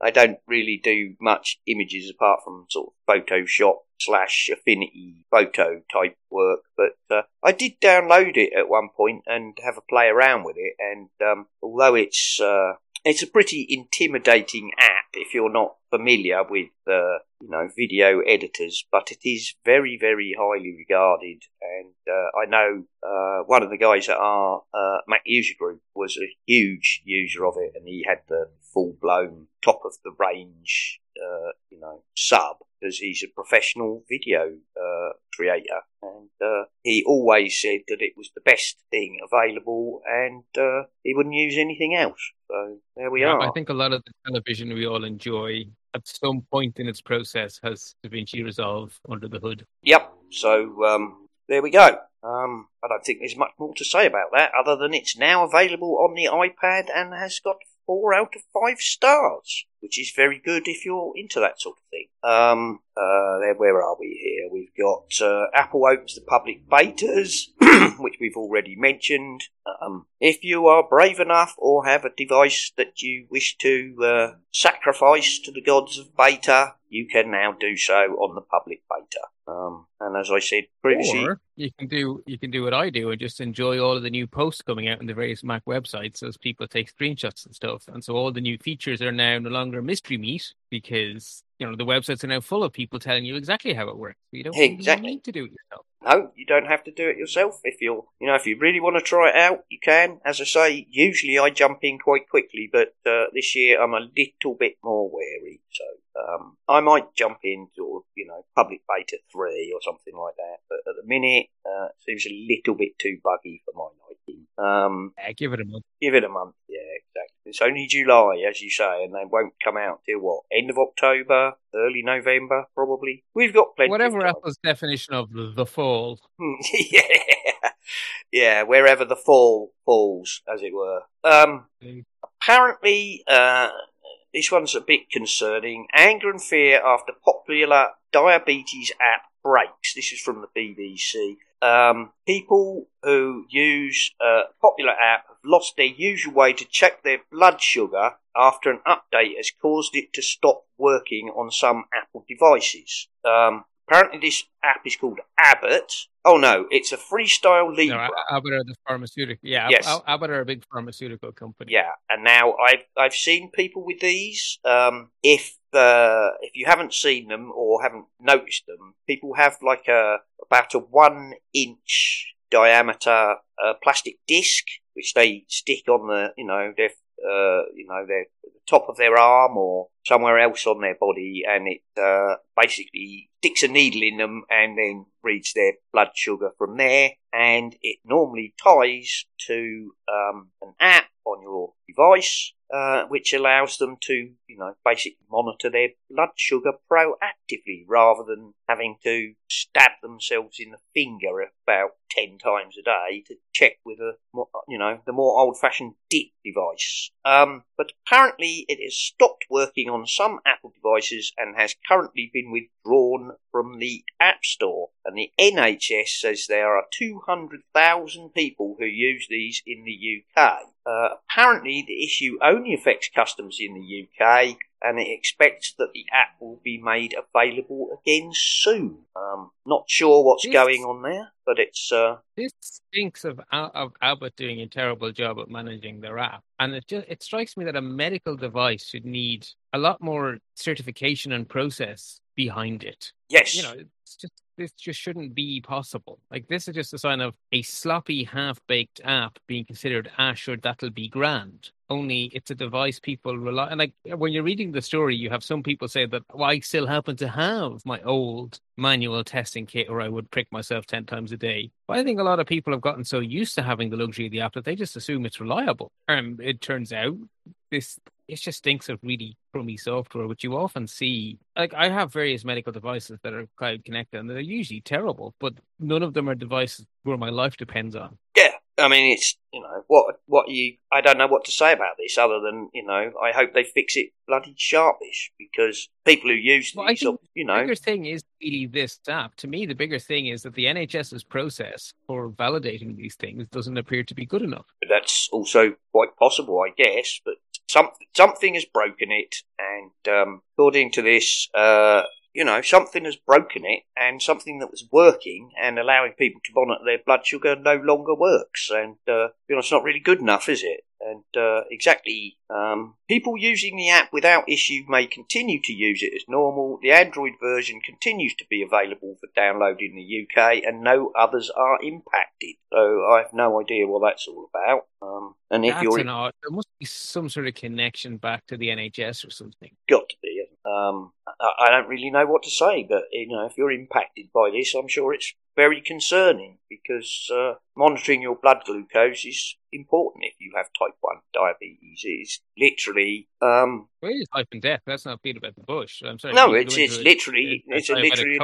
I don't really do much images apart from sort of Photoshop slash Affinity photo type work. But uh, I did download it at one point and have a play around with it. And um, although it's uh, it's a pretty intimidating app if you're not familiar with uh, you know video editors, but it is very very highly regarded. And uh, I know uh, one of the guys at our uh, Mac user group was a huge user of it, and he had the full blown top of the range uh, you know sub because he's a professional video uh, creator, and uh, he always said that it was the best thing available, and uh, he wouldn't use anything else. So there we Yeah, are. I think a lot of the television we all enjoy at some point in its process has Da Vinci Resolve under the hood. Yep. So um, there we go. Um, I don't think there's much more to say about that, other than it's now available on the iPad and has got four out of five stars, which is very good if you're into that sort of thing. Um, uh, where are we here? We've got uh, Apple opens the public betas, which we've already mentioned. Um, if you are brave enough or have a device that you wish to uh, sacrifice to the gods of beta, you can now do so on the public beta. Um, and as I said previously, Or you can do you can do what I do and just enjoy all of the new posts coming out on the various Mac websites as people take screenshots and stuff. And so all the new features are now no longer mystery meat because you know the websites are now full of people telling you exactly how it works. You don't really Exactly. need to do it yourself. No, you don't have to do it yourself. If you're, you know, if you really want to try it out, you can. As I say, usually I jump in quite quickly, but uh, this year I'm a little bit more wary. So um, I might jump in sort of, you know, public beta three or something like that. But at the minute, uh, it seems a little bit too buggy for my liking. Um, Yeah, give it a month. give it a month. It's only July, as you say, and they won't come out till what? End of October, early November, probably. We've got plenty. of Whatever. Apple's definition of the the fall. yeah, yeah, wherever the fall falls, as it were. Um, apparently, uh, this one's a bit concerning. Anger and fear after popular diabetes app breaks. This is from the BBC. Um, people who use a popular app have lost their usual way to check their blood sugar after an update has caused it to stop working on some Apple devices. Um, apparently, this app is called Abbott. Oh no, it's a Freestyle No, Libre. A- Abbott are the pharmaceutical. Yeah, Yes. Abbott are a big pharmaceutical company. Yeah, and now I've I've seen people with these. Um, if uh, if you haven't seen them or haven't noticed them, people have like a about a one inch diameter uh, plastic disc which they stick on the you know their uh, you know their the top of their arm or somewhere else on their body, and it uh, basically sticks a needle in them and then reads their blood sugar from there. And it normally ties to um, an app on your device, uh, which allows them to, you know, basically monitor their blood sugar proactively rather than having to stab themselves in the finger about 10 times a day to check with a, you know, the more old fashioned dip device. Um, but apparently it has stopped working on some Apple devices and has currently been withdrawn from the App Store. And the NHS says there are 200,000 people who use these in the UK. Uh, apparently, the issue only affects customers in the UK, and it expects that the app will be made available again soon. Um, not sure what's This- going on there, but it's uh, This stinks of, of Abbott doing a terrible job at managing their app, and it just it strikes me that a medical device should need a lot more certification and process behind it. yes, You know, it's just this just shouldn't be possible. Like this is just a sign of a sloppy, half-baked app being considered, ah, that'll be grand. Only it's a device people rely. And like when you're reading the story, you have some people say that well, I still happen to have my old manual testing kit, or I would prick myself ten times a day. But I think a lot of people have gotten so used to having the luxury of the app that they just assume it's reliable. And it turns out this it just stinks of really crummy software, which you often see. Like I have various medical devices that are cloud connected, and they're usually terrible, but none of them are devices where my life depends on. yeah. I mean, it's you know what what you. I don't know what to say about this other than you know I hope they fix it bloody sharpish because people who use Well, I these, you know, The bigger thing is really this app. To me, the bigger thing is that the NHS's process for validating these things doesn't appear to be good enough. that's also quite possible, I guess. But some something has broken it, and um, according to this, uh, you know, something has broken it, and something that was working and allowing people to monitor their blood sugar no longer works. And uh, you know, it's not really good enough, is it? And uh, exactly, um, people using the app without issue may continue to use it as normal. The Android version continues to be available for download in the UK, and no others are impacted. So I have no idea what that's all about. Um, and if That's you're an odd. There must be some sort of connection back to the NHS or something. got to be, um, I, I don't really know what to say. But you know, if you're impacted by this, I'm sure it's very concerning because uh, monitoring your blood glucose is important if you have type 1 diabetes. It's literally. Um, well, it's life and death. Let's not beat about the bush. I'm sorry. No, it's, it's literally. it's a literally.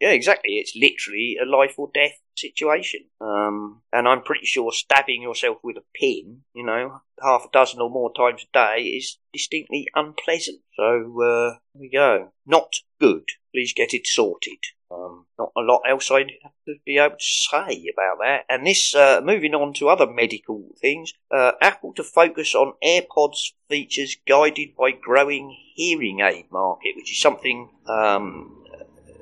Yeah, exactly. It's literally a life or death situation. Um, and I'm pretty sure stabbing yourself with a pin, you know, half a dozen or more times a day is distinctly unpleasant. So, uh, there we go. Not good. Please get it sorted. Um, not a lot else I'd have to be able to say about that. And this, uh, moving on to other medical things, uh, Apple to focus on AirPods features guided by growing hearing aid market, which is something um,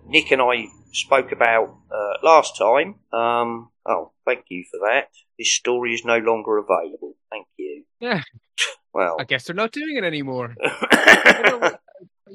Nick and I spoke about uh, last time. Um, oh, thank you for that. This story is no longer available. Thank you. Yeah. Well, I guess they're not doing it anymore.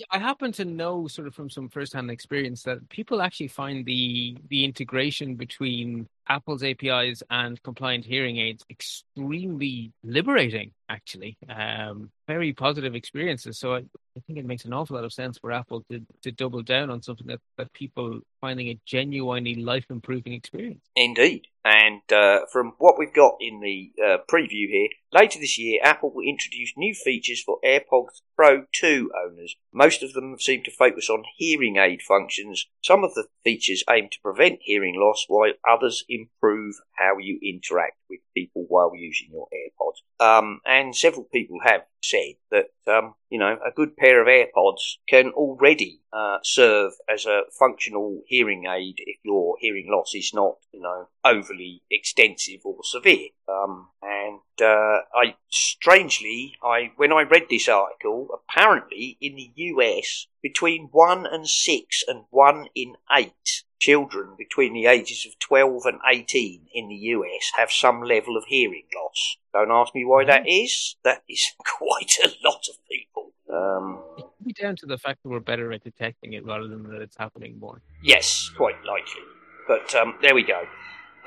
I happen to know, sort of from some first-hand experience, that people actually find the the integration between Apple's APIs and compliant hearing aids extremely liberating. Actually, um, very positive experiences. So I, I think it makes an awful lot of sense for Apple to to double down on something that that people finding a genuinely life improving experience. Indeed. And uh, from what we've got in the uh, preview here, later this year, Apple will introduce new features for AirPods Pro 2 owners. Most of them seem to focus on hearing aid functions. Some of the features aim to prevent hearing loss, while others improve how you interact with people while using your AirPods. Um, and several people have said that um, you know a good pair of AirPods can already uh, serve as a functional hearing aid if your hearing loss is not you know overly extensive or severe. Um, and uh, I strangely, I when I read this article, apparently in the US between one and six and one in eight children between the ages of 12 and 18 in the US have some level of hearing loss. Don't ask me why that is. That is quite a lot of people. Um, it could be down to the fact that we're better at detecting it rather than that it's happening more. Yes, quite likely. But um, there we go.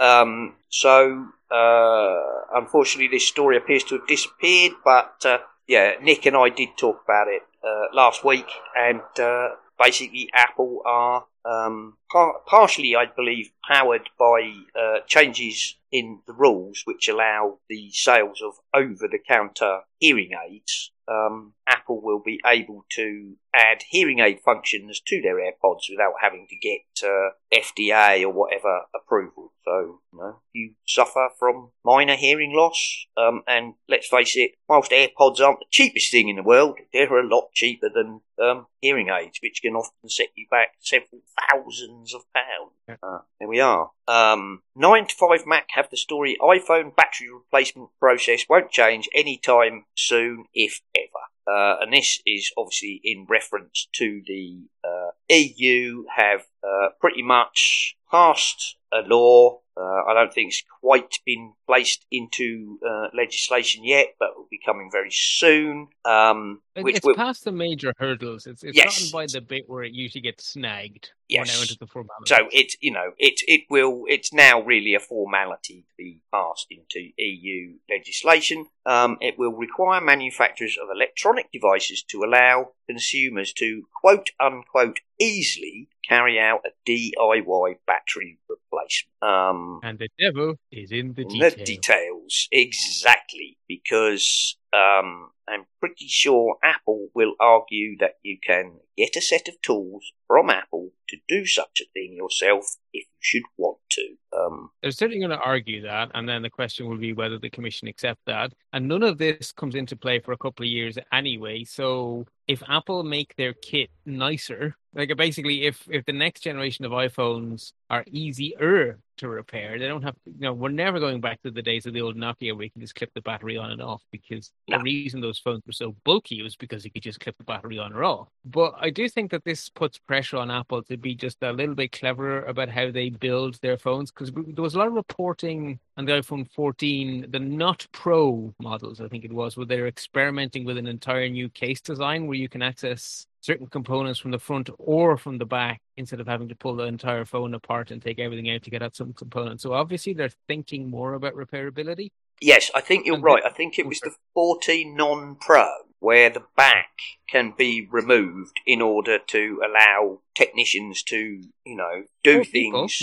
Um, so, uh, unfortunately, this story appears to have disappeared. But uh, yeah, Nick and I did talk about it uh, last week, and uh, basically, Apple are um, par- partially, I believe, powered by uh, changes in the rules which allow the sales of over the counter hearing aids. Um, Apple will be able to add hearing aid functions to their AirPods without having to get uh, FDA or whatever approval. So, you know, you suffer from minor hearing loss, um, and let's face it, whilst AirPods aren't the cheapest thing in the world, they're a lot cheaper than um, hearing aids, which can often set you back several thousands of pounds. Uh, there we are. Um, 9 to 5 Mac have the story iPhone battery replacement process won't change anytime soon, if ever. Uh, and this is obviously in reference to the uh, EU have uh, pretty much passed a law. Uh, I don't think it's quite been placed into uh, legislation yet, but it will be coming very soon. Um, which it's will... past the major hurdles. It's, it's yes. gotten by the bit where it usually gets snagged. Yes. Now into the formality. So it's you know it it will it's now really a formality to be passed into EU legislation. Um, it will require manufacturers of electronic devices to allow consumers to quote unquote easily carry out a DIY battery replacement. Um, and the devil is in the details. The details, exactly, because um, I'm pretty sure Apple will argue that you can get a set of tools from Apple to do such a thing yourself if you should want to. Um, They're certainly going to argue that, and then the question will be whether the Commission accept that. And none of this comes into play for a couple of years anyway. So if Apple make their kit nicer, like basically if if the next generation of iPhones are easier to repair, they don't have you know, we're never going back to the days of the old Nokia where you can just clip the battery on and off because no. the reason those phones were so bulky was because you could just clip the battery on or off. But I do think that this puts pressure on Apple to be just a little bit cleverer about how they build their phones because there was a lot of reporting on the iPhone 14, the not Pro models, I think it was, where they're experimenting with an entire new case design where you can access certain components from the front or from the back instead of having to pull the entire phone apart and take everything out to get at some component. So obviously they're thinking more about repairability. Yes, I think you're and right. I think it was the 14 non Pro where the back can be removed in order to allow technicians to, you know, do Or things,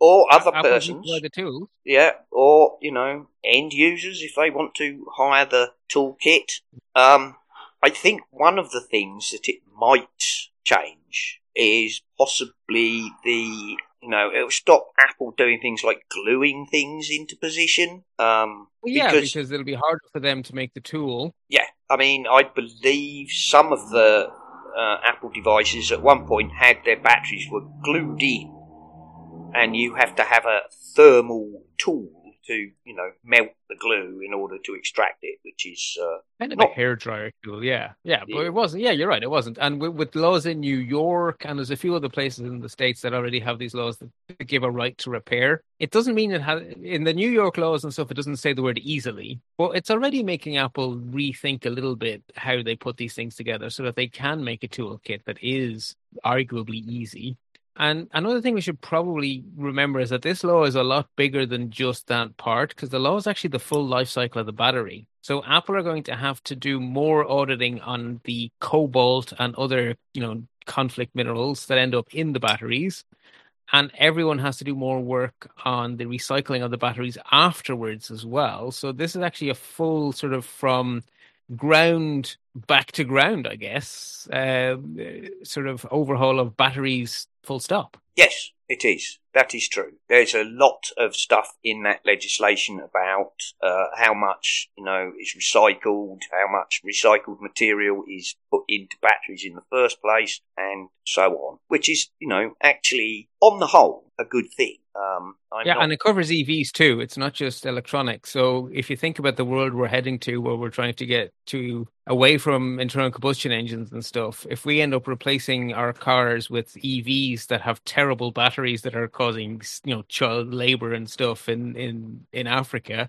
or other Apple persons, the tools. yeah, or you know, end users if they want to hire the toolkit. Um, I think one of the things that it might change is possibly the you know it'll stop Apple doing things like gluing things into position. Um, Well, yeah, because, because it'll be harder for them to make the tool. yeah, I mean, I believe some of the uh, Apple devices at one point had their batteries were glued in, and you have to have a thermal tool to you know melt the glue in order to extract it, which is uh, Kind of Not- a hairdryer tool, yeah, yeah, but it wasn't. Yeah, you're right, it wasn't. And with, with laws in New York, and there's a few other places in the states that already have these laws that give a right to repair. It doesn't mean it has in the New York laws and stuff. It doesn't say the word easily, but it's already making Apple rethink a little bit how they put these things together so that they can make a toolkit that is arguably easy. And another thing we should probably remember is that this law is a lot bigger than just that part because the law is actually the full life cycle of the battery. So Apple are going to have to do more auditing on the cobalt and other, you know, conflict minerals that end up in the batteries. And everyone has to do more work on the recycling of the batteries afterwards as well. So this is actually a full sort of from ground back to ground, I guess, uh, sort of overhaul of batteries full stop. Yes, it is. That is true. There's a lot of stuff in that legislation about uh, how much you know is recycled, how much recycled material is put into batteries in the first place, and so on. Which is, you know, actually on the whole a good thing. Um, yeah, not- and it covers EVs too. It's not just electronics. So if you think about the world we're heading to, where we're trying to get to away from internal combustion engines and stuff, if we end up replacing our cars with EVs that have terrible batteries that are causing you know child labor and stuff in in in Africa,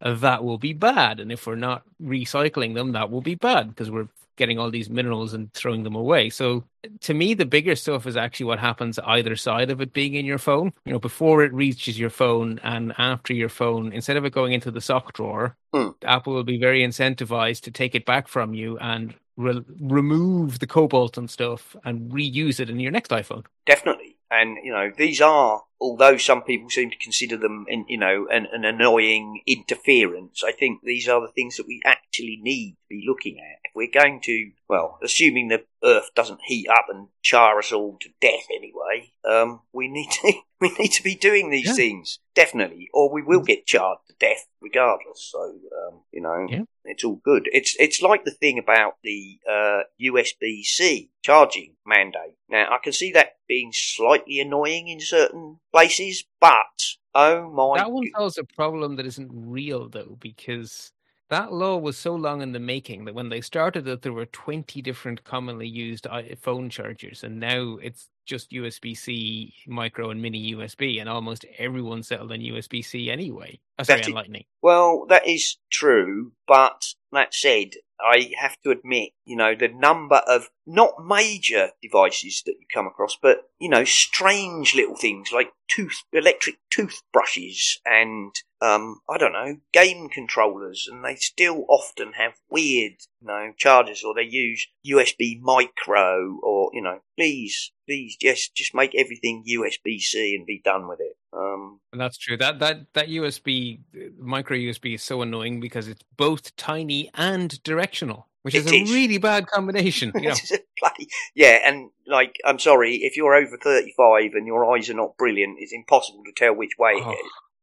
uh, that will be bad. And if we're not recycling them, that will be bad because we're getting all these minerals and throwing them away. So to me, the bigger stuff is actually what happens either side of it being in your phone. You know, before it reaches your phone and after your phone, instead of it going into the sock drawer, Hmm. Apple will be very incentivized to take it back from you and re- remove the cobalt and stuff and reuse it in your next iPhone. definitely. And you know, these are, although some people seem to consider them, in, you know, an, an annoying interference. I think these are the things that we actually need to be looking at if we're going to, well, assuming the Earth doesn't heat up and char us all to death anyway. Um, we need to we need to be doing these Yeah. things definitely, or we will get charred to death regardless. So um, you know, Yeah. it's all good. It's it's like the thing about the uh, USB C charging mandate. Now I can see that being slightly annoying in certain places, but oh my, that one solves a problem that isn't real though, because that law was so long in the making that when they started it, there were 20 different commonly used uh, phone chargers, and now it's just USB C, micro, and mini USB, and almost everyone settled on USB C anyway. Oh, sorry, That's on. Lightning. Well, that is true, but that said, I have to admit, you know, the number of not major devices that you come across, but you know, strange little things like tooth electric toothbrushes and um, I don't know, game controllers, and they still often have weird, you know, chargers, or they use USB micro, or you know, please, please, just just make everything USB C and be done with it. Um, And that's true. That that that USB uh, micro USB is so annoying because it's both tiny and directional, which is It a really bad combination. You know. Bloody yeah, and like I'm sorry if you're over 35 and your eyes are not brilliant, it's impossible to tell which way Oh.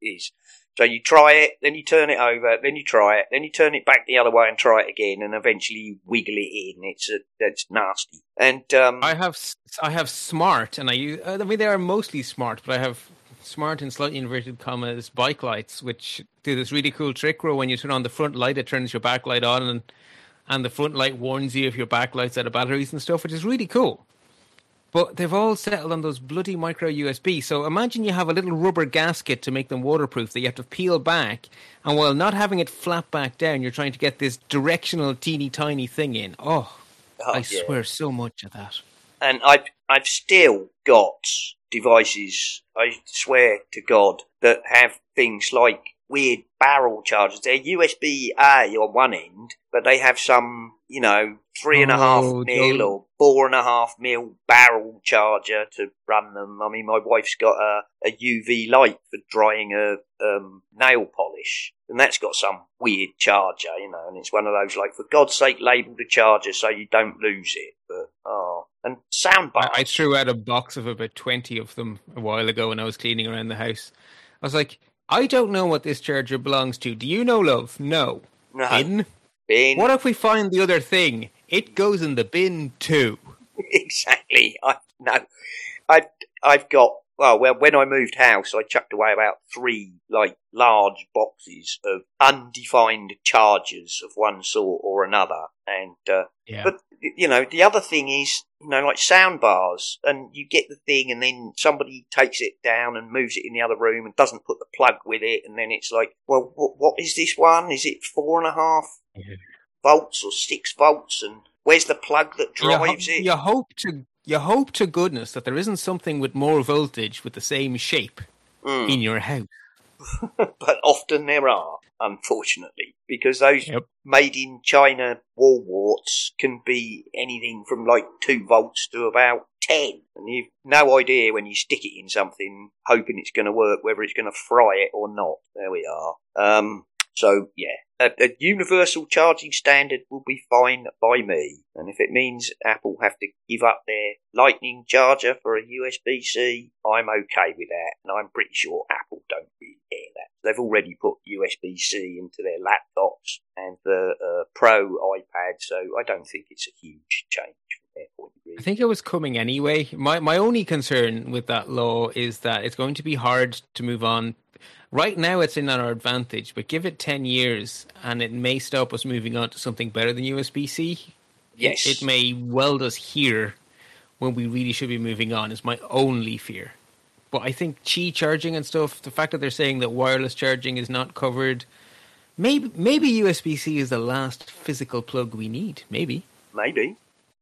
it is. So you try it, then you turn it over, then you try it, then you turn it back the other way and try it again, and eventually you wiggle it in. It's a that's nasty. And um, I have I have smart, and I use. I mean, they are mostly smart, but I have smart and slightly inverted commas bike lights, which do this really cool trick where when you turn on the front light, it turns your back light on, and and the front light warns you if your back light's out of batteries and stuff, which is really cool. But they've all settled on those bloody micro USB. So imagine you have a little rubber gasket to make them waterproof that you have to peel back, and while not having it flap back down, you're trying to get this directional teeny tiny thing in. Oh, oh, I yeah. swear so much at that. and I've I've still got devices. I swear to God that have things like weird barrel chargers. They're USB A on one end, but they have some you know, three and a half Oh, mil don't- or four and a half mil barrel charger to run them. I mean, my wife's got a, a UV light for drying her um, nail polish, and that's got some weird charger, you know, and it's one of those like, for God's sake, label the charger so you don't lose it. But oh, and sound bars. I, I threw out a box of about 20 of them a while ago when I was cleaning around the house. I was like, I don't know what this charger belongs to. Do you know, love? No. no, Bin? Bin. What if we find the other thing? It goes in the bin too. exactly. I no, I I've got well, well, when I moved house, I chucked away about three like large boxes of undefined charges of one sort or another, and uh, Yeah. but you know the other thing is you know like sound bars, and you get the thing, and then somebody takes it down and moves it in the other room and doesn't put the plug with it, and then it's like, well, what, what is this one? Is it four and a half Yeah. volts or six volts? And where's the plug that you, ho- drives it? you hope to you hope to goodness that there isn't something with more voltage with the same shape Mm. in your house. but often there are, unfortunately, because those Yep. made in China wall warts can be anything from like two volts to about ten, and you've no idea when you stick it in something, hoping it's going to work, whether it's going to fry it or not. There we are. Um, so yeah, a, a universal charging standard will be fine by me, and if it means Apple have to give up their Lightning charger for a USB C, I'm okay with that, and I'm pretty sure Apple don't really care that. They've already put USB C into their laptops and the uh, Pro iPad, so I don't think it's a huge change. I think it was coming anyway. My my only concern with that law is that it's going to be hard to move on. Right now, it's in our advantage, but give it ten years, and it may stop us moving on to something better than USB C. Yes. it may weld us here when we really should be moving on. Is my only fear. But I think Qi charging and stuff, the fact that they're saying that wireless charging is not covered, maybe maybe USB C is the last physical plug we need. Maybe. Maybe.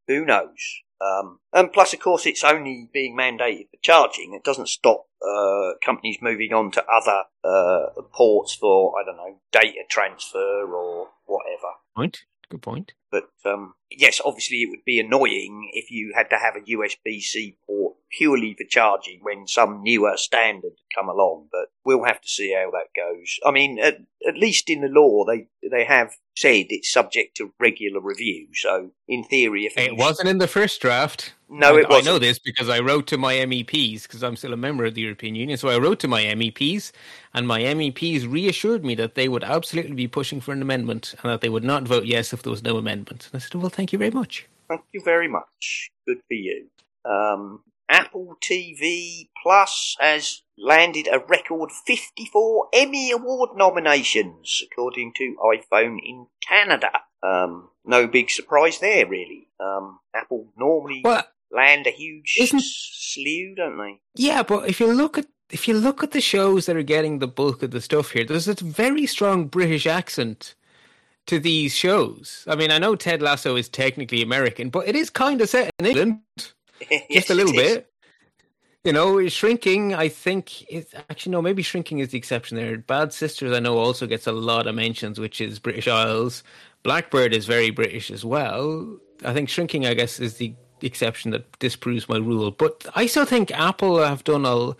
Who knows? Um, and plus, of course, it's only being mandated for charging. It doesn't stop uh, companies moving on to other uh, ports for, I don't know, data transfer or whatever. Point. Good point. But um, yes, obviously, it would be annoying if you had to have a USB C port purely for charging when some newer standard come along. But we'll have to see how that goes. I mean, at, at least in the law, they they have said it's subject to regular review. So, in theory, if It wasn't in the first draft. No, I, it wasn't. I know this because I wrote to my MEPs because I'm still a member of the European Union. So I wrote to my MEPs, and my MEPs reassured me that they would absolutely be pushing for an amendment and that they would not vote yes if there was no amendment. And I said, "Well, thank you very much." Thank you very much. Good for you. Um, Apple TV Plus has landed a record 54 Emmy Award nominations, according to iPhone in Canada. Um, no big surprise there, really. Um, Apple normally Well, land a huge Isn't- slew, don't they? yeah, but if you look at if you look at the shows that are getting the bulk of the stuff here, there's a very strong British accent to these shows. I mean, I know Ted Lasso is technically American, but it is kind of set in England. Yes, just a little bit. You know, shrinking. I think it's actually no. Maybe shrinking is the exception there. Bad Sisters, I know, also gets a lot of mentions, which is British Isles. Blackbird is very British as well. I think shrinking, I guess, is the exception that disproves my rule. But I still think Apple have done a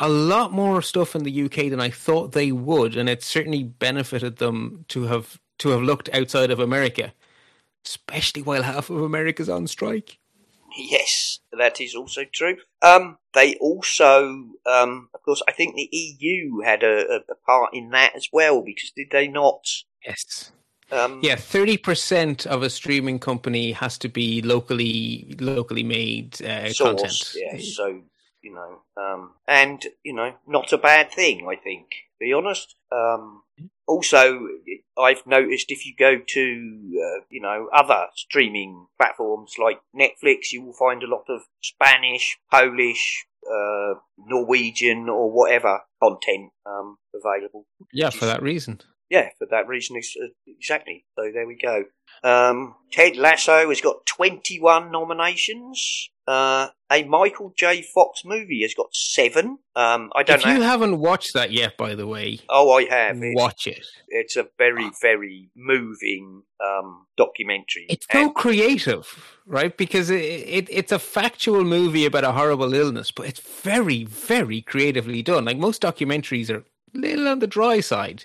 a lot more stuff in the UK than I thought they would, and it certainly benefited them to have to have looked outside of America, especially while half of America's on strike. Yes, that is also true. Um, they also, um, of course, I think the EU had a, a, part in that as well because did they not? Yes. Um, Yeah, thirty percent of a streaming company has to be locally locally made uh, content. Yes, so you know, um, and you know, not a bad thing. I think, to be honest. Um, also, I've noticed if you go to uh, you know other streaming platforms like Netflix, you will find a lot of Spanish, Polish, uh, Norwegian, or whatever content um, available. Yeah, for that reason. Yeah, for that reason exactly. So there we go. Um, Ted Lasso has got 21 nominations. Uh, a Michael J. Fox movie has got seven. Um, I don't if know. you haven't watched that yet, by the way, oh, I have. It's, watch it. it's a very, very moving um, documentary. It's so And- creative, right? Because it, it it's a factual movie about a horrible illness, but it's very, very creatively done. Like most documentaries are a little on the dry side.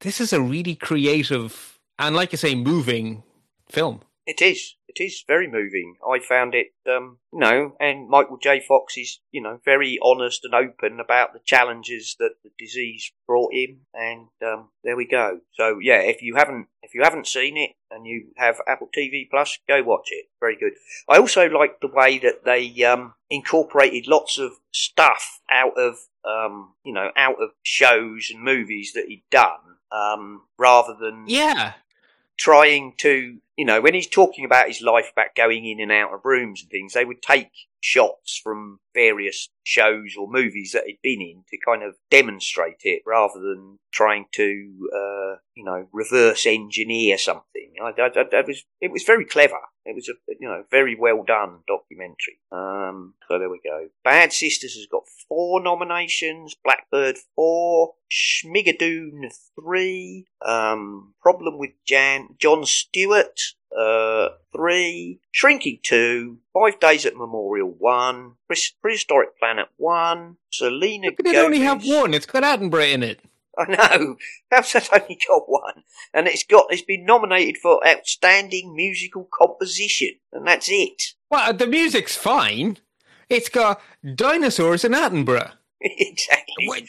This is a really creative and, like I say, moving film. It is. It is very moving. I found it, um, you know, and Michael J. Fox is, you know, very honest and open about the challenges that the disease brought him, and um, there we go. So yeah, if you haven't, if you haven't seen it and you have Apple TV Plus, go watch it. Very good. I also like the way that they um, incorporated lots of stuff out of, um, you know, out of shows and movies that he'd done, um, rather than Yeah, trying to, you know, when he's talking about his life about going in and out of rooms and things, they would take shots from various shows or movies that he'd been in to kind of demonstrate it rather than trying to, uh, you know, reverse engineer something. I, I, I, was, it was very clever. It was a, you know, very well done documentary. Um, so there we go. Bad Sisters has got four nominations. Blackbird four. Schmigadoon three. Um, Problem with Jan, Jon Stewart, uh, three. Shrinking two. Five Days at Memorial one. Pre- Prehistoric Planet one. Selena but it only have one. It's got Attenborough in it. I know. How's that only got one? And it's got it's been nominated for outstanding musical composition, and that's it. Well, the music's fine. It's got dinosaurs and Attenborough. exactly. What-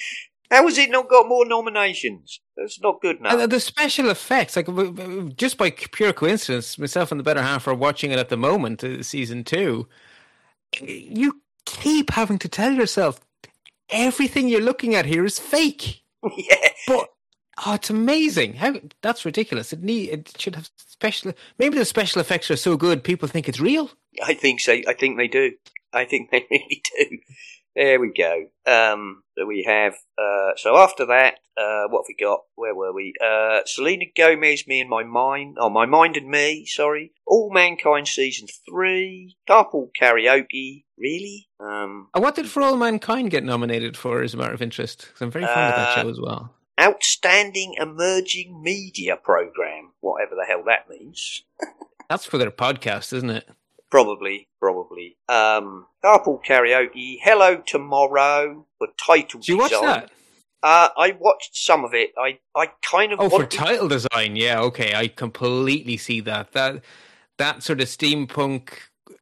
How has it not got more nominations? That's not good enough. And the special effects, like just by pure coincidence, myself and the better half are watching it at the moment, uh, season two. You keep having to tell yourself everything you're looking at here is fake. yeah. But oh, it's amazing. How that's ridiculous. It need it should have special. Maybe the special effects are so good, people think it's real. I think so. I think they do. I think they really do. There we go. Um, so we have. Uh, so after that, uh, what have we got? Where were we? Uh, Selena Gomez, Me and My Mind. Oh, My Mind and Me. Sorry. All Mankind season three. Carpool Karaoke. Really? Um, And what did For All Mankind get nominated for? As a matter of interest, because I'm very fond of that Uh, show as well. Outstanding Emerging Media Program. Whatever the hell that means. That's for their podcast, isn't it? Probably, probably. Um, Carpool Karaoke, Hello Tomorrow, for title you watch design. that? Uh, I watched some of it. I, I kind of Oh, for title design, yeah, okay, I completely see that. That that sort of steampunk,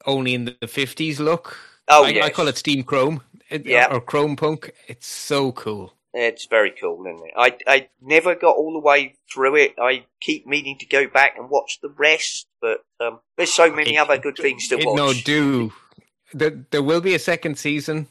only in the fifties look. Oh, I, I call it steam chrome, it, Yeah. or chrome punk. It's so cool. It's very cool, isn't it? I, I never got all the way through it. I keep meaning to go back and watch the rest, but um, there's so many It- other good things to It- watch. no, do there, there will be a second season.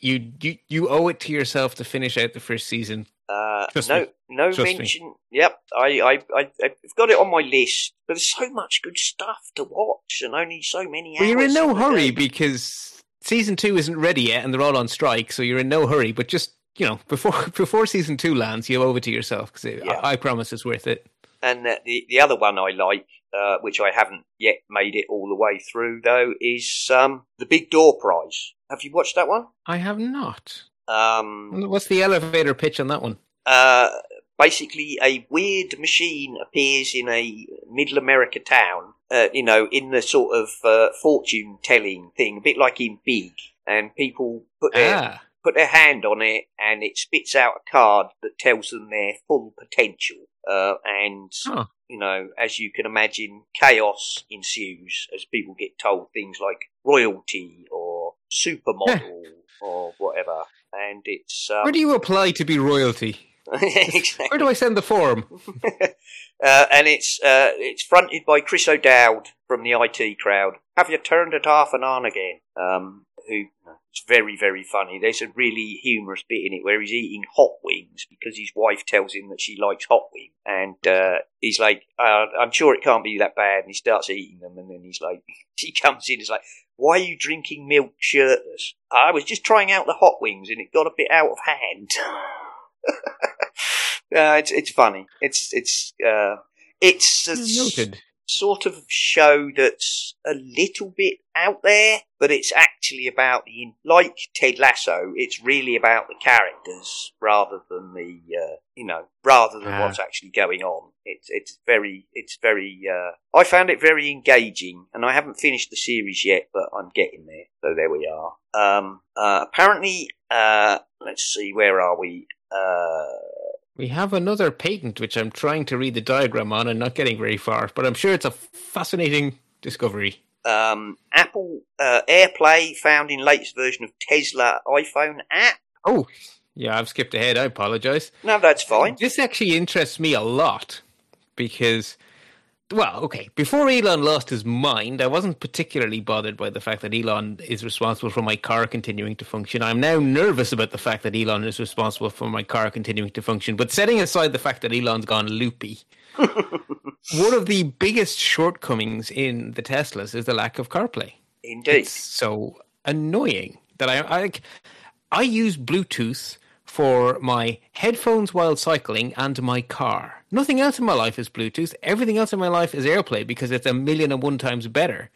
You, you you owe it to yourself to finish out the first season. Uh, no, me. no Trust me. mention. Yep, I, I, I, I've got it on my list. But there's so much good stuff to watch, and only so many. But you're in no hurry day. because season two isn't ready yet, and they're all on strike. So you're in no hurry. But just you know, before before season two lands, you owe it to yourself because Yeah. I, I promise it's worth it. And uh, the the other one I like, uh, which I haven't yet made it all the way through, though, is um, the Big Door Prize. Have you watched that one? I have not. Um, What's the elevator pitch on that one? uh, basically, a weird machine appears in a Middle America town. Uh, you know, in the sort of uh, fortune telling thing, a bit like in Big, and people put their Ah, put their hand on it and it spits out a card that tells them their full potential. Uh, and, Huh. you know, as you can imagine, chaos ensues as people get told things like royalty or supermodel or whatever. And it's. Um, where do you apply to be royalty? exactly. Where do I send the form? uh, and it's uh, it's fronted by Chris O'Dowd from the IT crowd. Have you turned it half an on again? Um, who it's very very funny. There's a really humorous bit in it where he's eating hot wings because his wife tells him that she likes hot wings, and uh, he's like, uh, "I'm sure it can't be that bad." And he starts eating them, and then he's like, she comes in, and is like. Why are you drinking milk shirtless? I was just trying out the hot wings and it got a bit out of hand. Uh, it's it's funny. It's it's uh, it's a Noted. Sort of show that's a little bit out there, but it's actually about the like Ted Lasso. It's really about the characters rather than the uh, you know rather than Ah. what's actually going on. It's it's very it's very. Uh, I found it very engaging, and I haven't finished the series yet, but I'm getting there. So there we are. Um, uh, apparently, uh, let's see, where are we? We have another patent which I'm trying to read the diagram on and not getting very far, but I'm sure it's a fascinating discovery. um, Apple uh, AirPlay found in latest version of Tesla iPhone app. Oh, yeah, I've skipped ahead. I apologize. No, that's fine. This actually interests me a lot because, well, okay, before Elon lost his mind, I wasn't particularly bothered by the fact that Elon is responsible for my car continuing to function. I'm now nervous about the fact that Elon is responsible for my car continuing to function. But setting aside the fact that Elon's gone loopy, one of the biggest shortcomings in the Teslas is the lack of CarPlay. Indeed. It's so annoying that I, I I use Bluetooth for my headphones while cycling and my car. Nothing else in my life is Bluetooth. Everything else in my life is AirPlay because it's a million and one times better.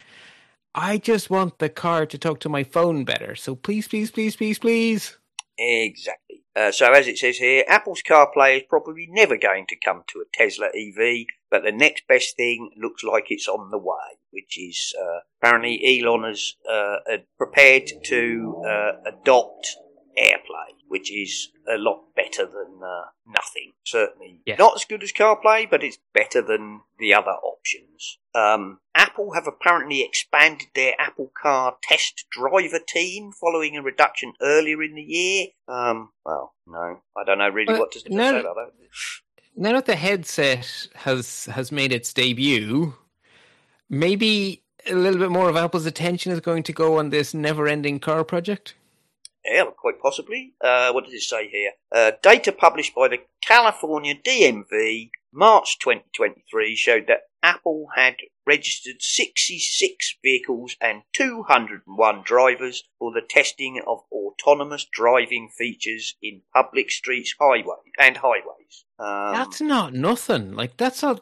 I just want the car to talk to my phone better. So please, please, please, please, please. Exactly. Uh, so as it says here, Apple's CarPlay is probably never going to come to a Tesla EV, but the next best thing looks like it's on the way, which is uh, apparently Elon has uh, prepared to uh, adopt AirPlay, which is a lot better than uh, nothing. Certainly not as good as CarPlay, but it's better than the other options. Um, Apple have apparently expanded their Apple Car test driver team following a reduction earlier in the year. Um, well, no, I don't know really what to, to no- say about that. Now that the headset has has made its debut, maybe a little bit more of Apple's attention is going to go on this never-ending car project. Yeah, quite possibly. Uh, what does it say here? Uh, data published by the California DMV March 2023 showed that Apple had registered 66 vehicles and 201 drivers for the testing of autonomous driving features in public streets, highways, and highways. Um, That's not nothing. Like that's a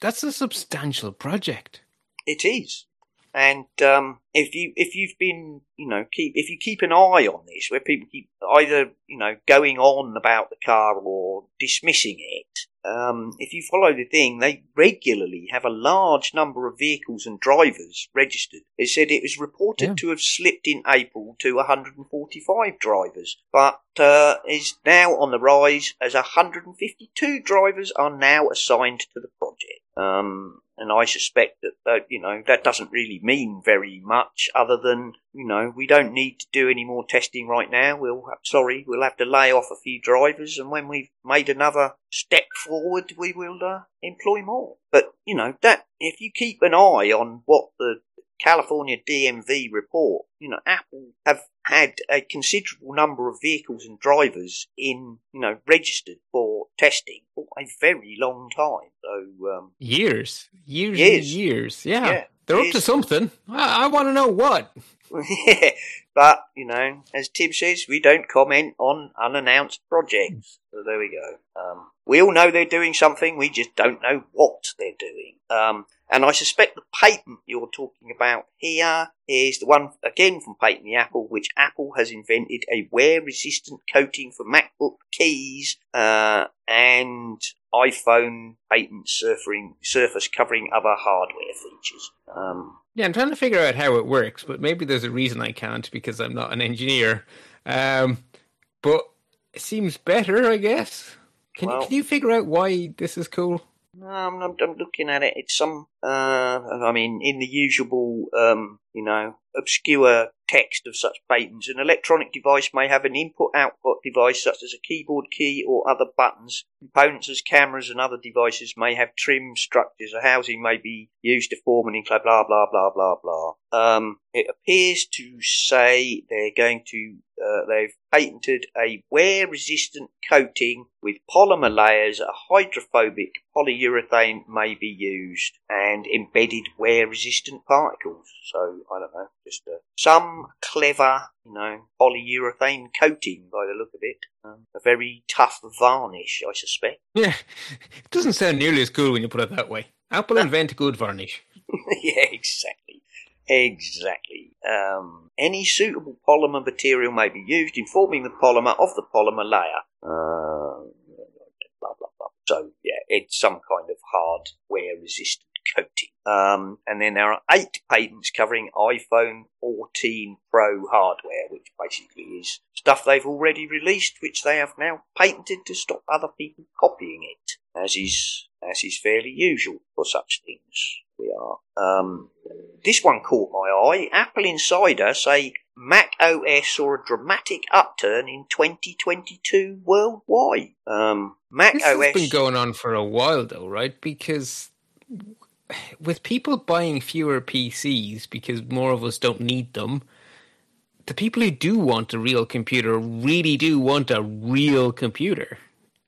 that's a substantial project. It is. And um, if you if you've been you know keep if you keep an eye on this, where people keep either you know going on about the car or dismissing it, um, if you follow the thing, they regularly have a large number of vehicles and drivers registered. It said it was reported Yeah. to have slipped in April to 145 drivers, but uh, is now on the rise as 152 drivers are now assigned to the project. Um, and I suspect that, that you know that doesn't really mean very much, other than you know we don't need to do any more testing right now. We'll sorry, we'll have to lay off a few drivers, and when we've made another step forward, we will uh, employ more. But you know that if you keep an eye on what the California DMV report, you know Apple have had a considerable number of vehicles and drivers in you know registered for testing for a very long time. So um, Years, years, Years. years. Yeah, Yeah, they're up to something. I, I want to know what. yeah, but you know, as Tim says, we don't comment on unannounced projects. So there we go. Um, we all know they're doing something. We just don't know what they're doing. Um, and I suspect the patent you're talking about here is the one again from Patently Apple, which Apple has invented a wear-resistant coating for MacBook keys uh, and iPhone patent surfing, surface covering other hardware features. Um, Yeah, I'm trying to figure out how it works, but maybe there's a reason I can't because I'm not an engineer. Um, but it seems better, I guess. Can, Well- can you figure out why this is cool? No, I'm, I'm, I'm looking at it. It's some, I mean, in the usual, um, you know, obscure text of such patents, an electronic device may have an input-output device such as a keyboard key or other buttons. Components as cameras and other devices may have trim structures. A housing may be used to form an enclose, blah, blah, blah, blah, blah. Um, it appears to say they're going to uh, they've patented a wear-resistant coating with polymer layers. A hydrophobic polyurethane may be used and embedded wear-resistant particles. So I don't know, just uh, some clever, you know, polyurethane coating by the look of it. Um, a very tough varnish, I suspect. Yeah, it doesn't sound nearly as cool when you put it that way. Apple invent good varnish. yeah, exactly. Exactly. Um, any suitable polymer material may be used in forming the polymer of the polymer layer. Uh, blah, blah, blah. So, yeah, it's some kind of hard wear resistant coating. Um, and then there are eight patents covering iPhone 14 Pro hardware, which basically is stuff they've already released, which they have now patented to stop other people copying it, as is as is fairly usual for such things. We are. Um, this one caught my eye. Apple Insider say Mac OS saw a dramatic upturn in 2022 worldwide. Um, Mac this OS has been going on for a while, though, right? Because with people buying fewer PCs because more of us don't need them, the people who do want a real computer really do want a real computer.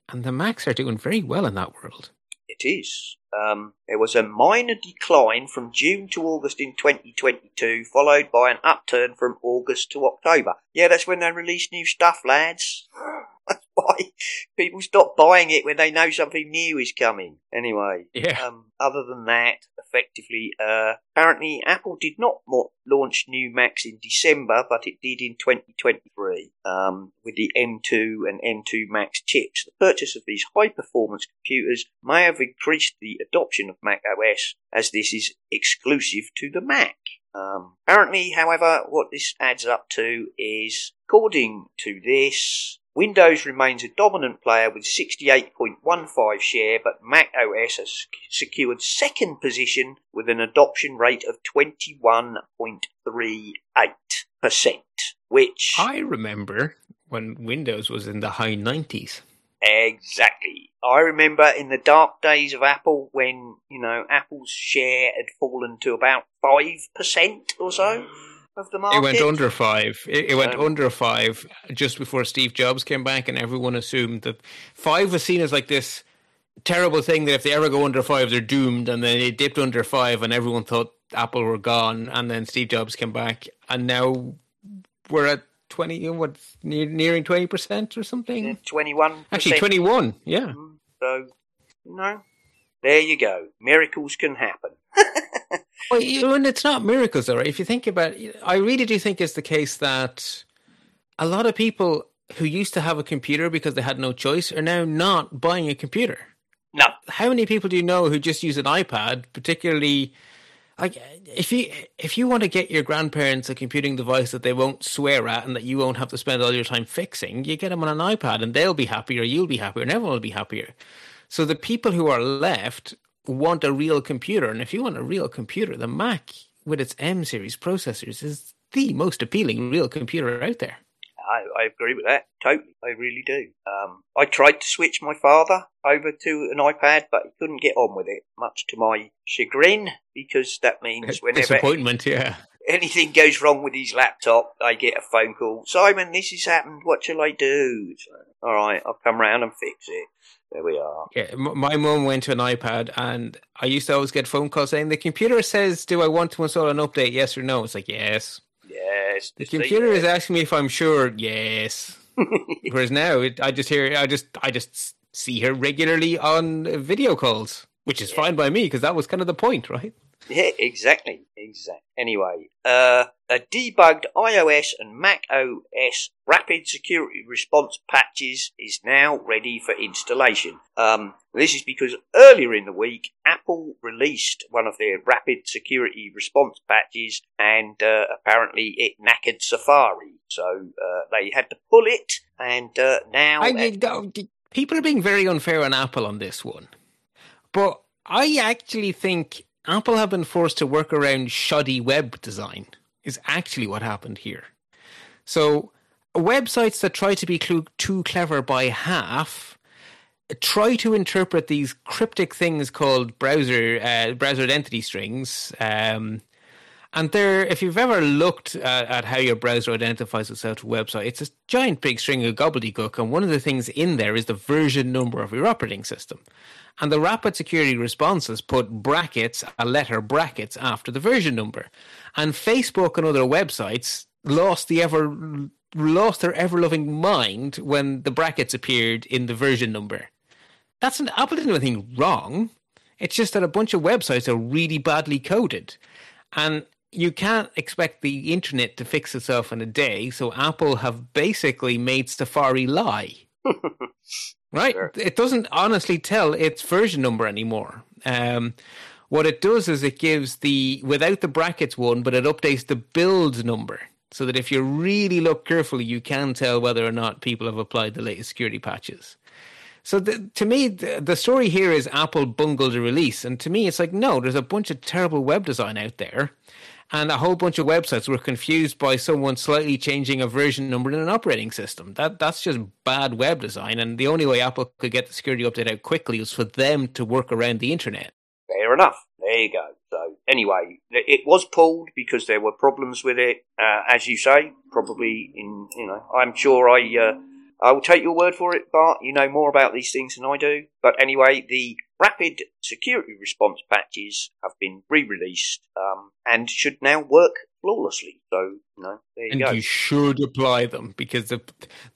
And the Macs are doing very well in that world. It is. Um, there was a minor decline from June to August in 2022, followed by an upturn from August to October. Yeah, that's when they release new stuff, lads. That's why people stop buying it when they know something new is coming. Anyway, Yeah. um, other than that, effectively, uh, apparently Apple did not mo- launch new Macs in December, but it did in 2023 um, with the M2 and M2 Max chips. The purchase of these high performance computers may have increased the adoption of Mac OS, as this is exclusive to the Mac. Um, apparently, however, what this adds up to is, according to this, Windows remains a dominant player with 68.15 share, but Mac OS has secured second position with an adoption rate of 21.38%, which I remember when Windows was in the high 90s. exactly. I remember in the dark days of Apple when, you know, Apple's share had fallen to about 5% or so of the market. It went under five. It, it went Um, under five just before Steve Jobs came back, and everyone assumed that five was seen as like this terrible thing that if they ever go under five, they're doomed. And then it dipped under five, and everyone thought Apple were gone. And then Steve Jobs came back, and now we're at twenty. What near, nearing twenty percent or something? 21%. Actually, twenty-one. Yeah. So, you know, there you go. Miracles can happen. Well, you- and it's not miracles, though. Right? If you think about, it, I really do think it's the case that a lot of people who used to have a computer because they had no choice are now not buying a computer. No. How many people do you know who just use an iPad? Particularly, like if you if you want to get your grandparents a computing device that they won't swear at and that you won't have to spend all your time fixing, you get them on an iPad and they'll be happier, you'll be happier, and everyone will be happier. So the people who are left want a real computer, and if you want a real computer, the Mac with its M series processors is the most appealing real computer out there. I, I agree with that. Totally. I really do. Um, I tried to switch my father over to an iPad, but he couldn't get on with it, much to my chagrin, because that means whenever Disappointment, yeah. anything goes wrong with his laptop, I get a phone call. Simon, this has happened. What shall I do? So, all right, I'll come round and fix it. There we are. Yeah, my mum went to an iPad, and I used to always get phone calls saying the computer says, "Do I want to install an update? Yes or no?" It's like yes. Yes. The computer is asking me if I'm sure. Yes. Whereas now, it, I just hear, I just, I just see her regularly on video calls, which is fine by me because that was kind of the point, right? Yeah, exactly. Exactly. Anyway, uh, a debugged iOS and Mac OS rapid security response patches is now ready for installation. Um, this is because earlier in the week, Apple released one of their rapid security response patches, and uh, apparently it knackered Safari. So uh, they had to pull it, and uh, now I, people are being very unfair on Apple on this one, but I actually think Apple have been forced to work around shoddy web design. Is actually what happened here. So websites that try to be clu- too clever by half try to interpret these cryptic things called browser uh, browser identity strings. Um, And there, if you've ever looked at, at, how your browser identifies itself to a website, it's a giant big string of gobbledygook. And one of the things in there is the version number of your operating system. And the rapid security responses put brackets, a letter brackets after the version number. And Facebook and other websites lost the ever lost their ever loving mind when the brackets appeared in the version number. That's an Apple didn't do anything wrong. It's just that a bunch of websites are really badly coded. And you can't expect the internet to fix itself in a day. So Apple have basically made Safari lie. right? Sure. It doesn't honestly tell its version number anymore. Um, what it does is it gives the without the brackets one, but it updates the build number so that if you really look carefully, you can tell whether or not people have applied the latest security patches. So the, to me, the, the, story here is Apple bungled a release, and to me, it's like no, there's a bunch of terrible web design out there, and a whole bunch of websites were confused by someone slightly changing a version number in an operating system. That that's just bad web design, and the only way Apple could get the security update out quickly was for them to work around the internet. Fair enough. There you go. So anyway, it was pulled because there were problems with it, uh, as you say. Probably in you know, I'm sure I. Uh, I will take your word for it, Bart. You know more about these things than I do. But anyway, the rapid security response patches have been re-released um, and should now work flawlessly. So, you know, there you and go. you should apply them because the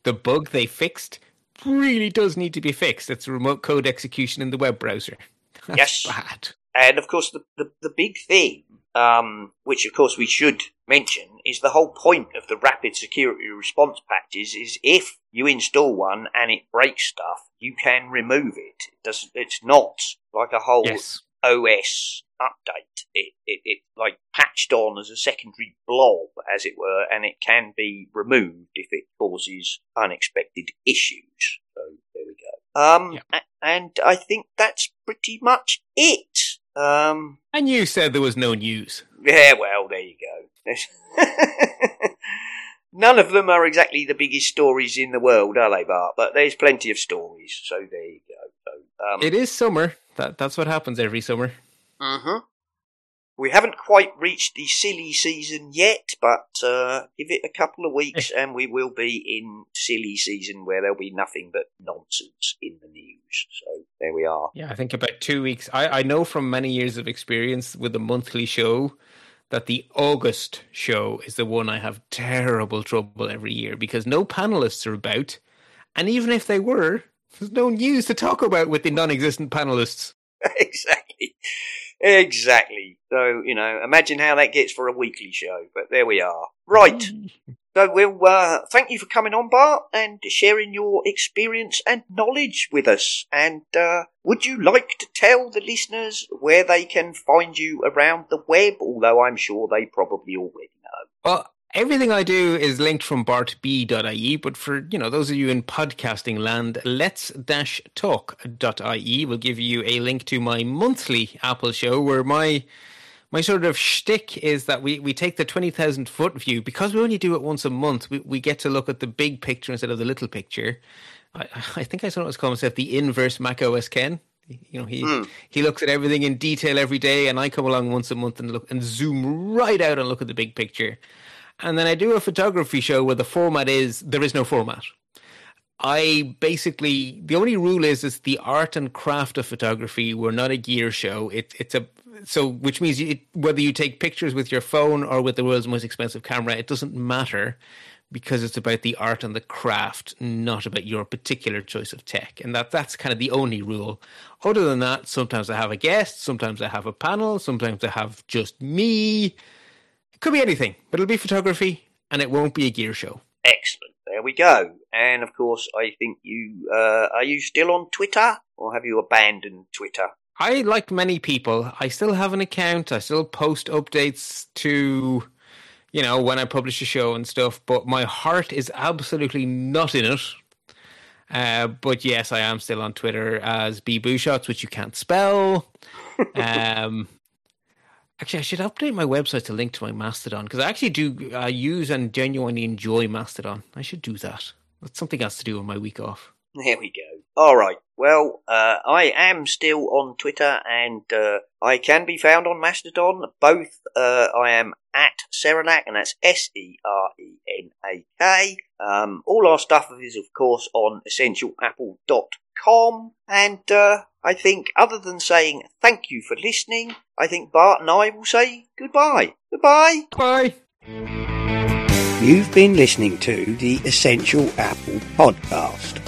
the bug they fixed really does need to be fixed. It's remote code execution in the web browser. That's yes. bad. And of course, the, the, the big thing, um, which of course we should mention, is the whole point of the rapid security response patches is if you install one and it breaks stuff, you can remove it. It doesn't, it's not like a whole yes. OS update. It, it, it like patched on as a secondary blob, as it were, and it can be removed if it causes unexpected issues. So there we go. Um, yeah. and I think that's pretty much it. Um, and you said there was no news. Yeah, well, there you go. None of them are exactly the biggest stories in the world, are they, Bart? But there's plenty of stories, so there you go. So, um, it is summer. That that's what happens every summer. Uh-huh. We haven't quite reached the silly season yet, but uh, give it a couple of weeks and we will be in silly season where there'll be nothing but nonsense in the news. So there we are. Yeah, I think about two weeks. I, I know from many years of experience with the monthly show that the August show is the one I have terrible trouble every year because no panelists are about. And even if they were, there's no news to talk about with the non existent panelists. exactly. Exactly. So, you know, imagine how that gets for a weekly show. But there we are. Right. So we'll uh, thank you for coming on, Bart, and sharing your experience and knowledge with us. And uh, would you like to tell the listeners where they can find you around the web? Although I'm sure they probably already know. Well, Everything I do is linked from bartb.ie, but for you know those of you in podcasting land, let's talk.ie will give you a link to my monthly Apple show where my my sort of shtick is that we, we take the 20,000 foot view because we only do it once a month. We, we get to look at the big picture instead of the little picture. I, I think I sometimes call myself the inverse Mac OS Ken. You know, he mm. he looks at everything in detail every day, and I come along once a month and look and zoom right out and look at the big picture. And then I do a photography show where the format is there is no format. I basically the only rule is is the art and craft of photography. We're not a gear show. It, it's a so which means it, whether you take pictures with your phone or with the world's most expensive camera, it doesn't matter because it's about the art and the craft, not about your particular choice of tech. And that that's kind of the only rule. Other than that, sometimes I have a guest, sometimes I have a panel, sometimes I have just me. It could be anything, but it'll be photography and it won't be a gear show. Excellent. There we go. And of course, I think you uh, are you still on Twitter or have you abandoned Twitter? I, like many people, I still have an account. I still post updates to, you know, when I publish a show and stuff. But my heart is absolutely not in it. Uh, but yes, I am still on Twitter as B Shots, which you can't spell. um, Actually, I should update my website to link to my Mastodon because I actually do uh, use and genuinely enjoy Mastodon. I should do that. That's something else to do on my week off. There we go. All right. Well, uh, I am still on Twitter and uh, I can be found on Mastodon. Both uh, I am at Serenak, and that's S E R E N A K. Um, all our stuff is, of course, on essentialapple.com. And uh, I think, other than saying thank you for listening, I think Bart and I will say goodbye. Goodbye. Bye. You've been listening to the Essential Apple podcast,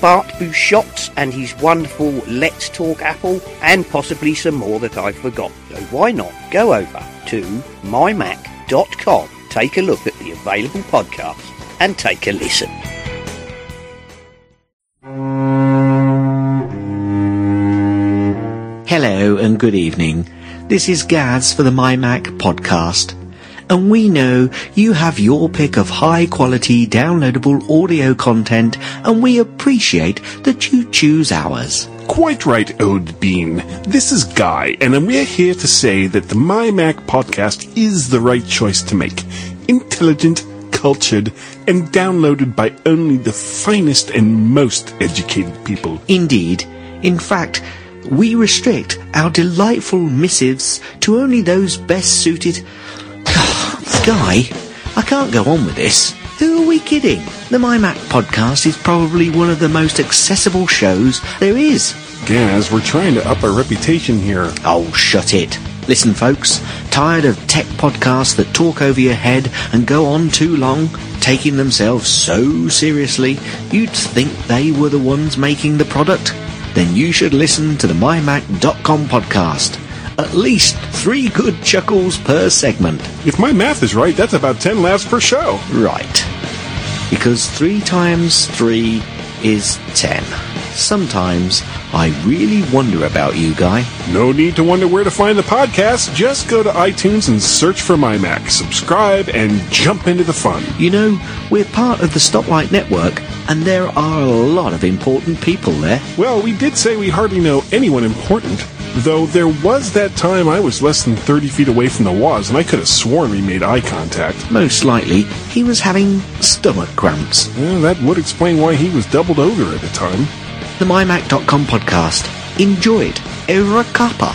Bart Busschots and his wonderful Let's Talk Apple, and possibly some more that I forgot. So why not go over to mymac.com, take a look at the available podcasts, and take a listen. Hello and good evening. This is Gaz for the MyMac podcast. And we know you have your pick of high quality downloadable audio content and we appreciate that you choose ours. Quite right, Ode Bean. This is Guy, and we're here to say that the My Mac podcast is the right choice to make. Intelligent, cultured, and downloaded by only the finest and most educated people. Indeed. In fact, we restrict our delightful missives to only those best suited. Guy, I can't go on with this. Who are we kidding? The MyMac podcast is probably one of the most accessible shows there is. Gaz, we're trying to up our reputation here. Oh, shut it. Listen, folks, tired of tech podcasts that talk over your head and go on too long, taking themselves so seriously, you'd think they were the ones making the product? Then you should listen to the mymac.com podcast. At least three good chuckles per segment. If my math is right, that's about 10 laughs per show. Right. Because three times three is ten. Sometimes I really wonder about you, Guy. No need to wonder where to find the podcast. Just go to iTunes and search for My Mac, subscribe, and jump into the fun. You know, we're part of the Stoplight Network, and there are a lot of important people there. Well, we did say we hardly know anyone important, though there was that time I was less than 30 feet away from the Woz, and I could have sworn we made eye contact. Most likely, he was having stomach cramps. Well, that would explain why he was doubled over at the time. The MyMac.com podcast. Enjoy it. Over a cuppa.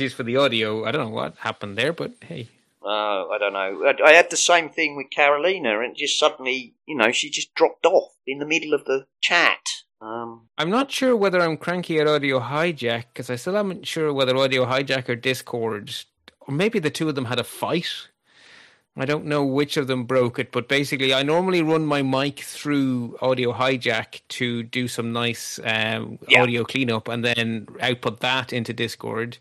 Apologies for the audio. I don't know what happened there, but hey. Uh, I don't know. I- I had the same thing with Carolina, and just suddenly, you know, she just dropped off in the middle of the chat. Um, I'm not sure whether I'm cranky at Audio Hijack because I still haven't sure whether Audio Hijack or Discord, or maybe the two of them had a fight. I don't know which of them broke it, but basically, I normally run my mic through Audio Hijack to do some nice um, Yeah. audio cleanup and then output that into Discord.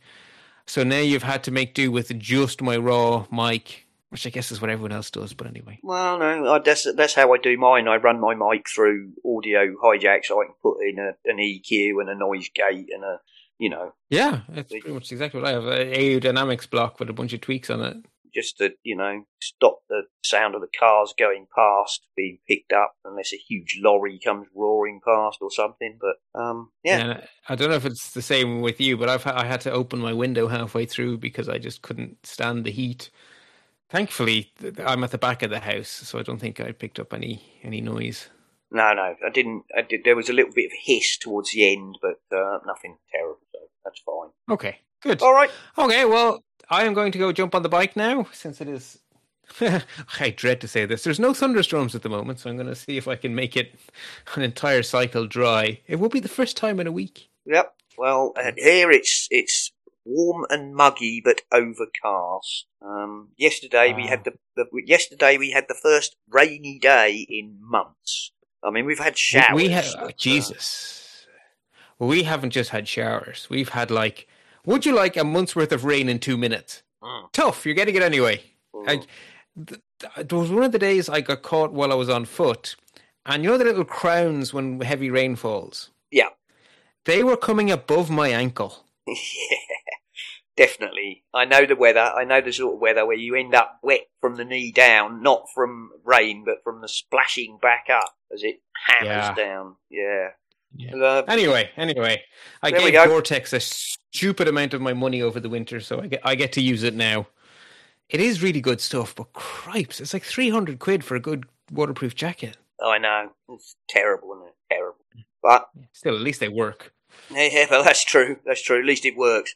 So now you've had to make do with just my raw mic, which I guess is what everyone else does. But anyway, Well, no, I, that's that's how I do mine. I run my mic through audio hijack, so I can put in a, an EQ and a noise gate and a, you know, yeah, it's pretty much exactly what I have. An aerodynamics block with a bunch of tweaks on it. Just to you know stop the sound of the cars going past being picked up unless a huge lorry comes roaring past or something. But um, yeah, And I don't know if it's the same with you, but I've I had to open my window halfway through because I just couldn't stand the heat. Thankfully, I'm at the back of the house, so I don't think I picked up any any noise. no, no, I didn't. I did. There was a little bit of hiss towards the end, but uh, nothing terrible. So that's fine. Okay, good. All right. Okay, well, I am going to go jump on the bike now since it is. I dread to say this. There's no thunderstorms at the moment, so I'm going to see if I can make it an entire cycle dry. It will be the first time in a week. Yep. Well, uh, here it's it's warm and muggy, but overcast. Um, yesterday we Ah. had the, the yesterday we had the first rainy day in months. I mean, we've had showers. We, we have but, uh, Jesus. We haven't just had showers. We've had like. Would you like a month's worth of rain in two minutes? Mm. Tough. You're getting it anyway. mm, th- there was one of the days I got caught while I was on foot, and you know the little crowns when heavy rain falls. yeah, They were coming above my ankle. yeah, definitely. I know the weather. I know the sort of weather where you end up wet from the knee down, not from rain, but from the splashing back up as it hammers Yeah. down. Yeah. Yeah. Anyway, anyway, I There gave go. Gore-Tex a stupid amount of my money over the winter, so I get I get to use it now. It is really good stuff, but cripes, it's like three hundred quid for a good waterproof jacket. Oh, I know. It's terrible, isn't it? Terrible. But Still, at least they work. Yeah, yeah well, that's true. That's true. At least it works.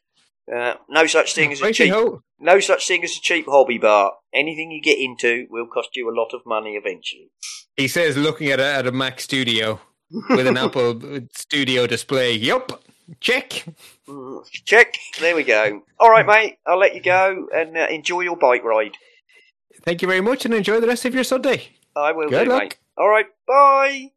Uh, no such thing as a cheap. No such thing as a cheap hobby bar. Anything you get into will cost you a lot of money eventually. He says, looking at a, at a Mac Studio with an Apple Studio display. Yup, check. Mm, Check. There we go. All right, mate. I'll let you go and uh, enjoy your bike ride. Thank you very much, and enjoy the rest of your Sunday. I will Good do, luck. mate. All right. Bye.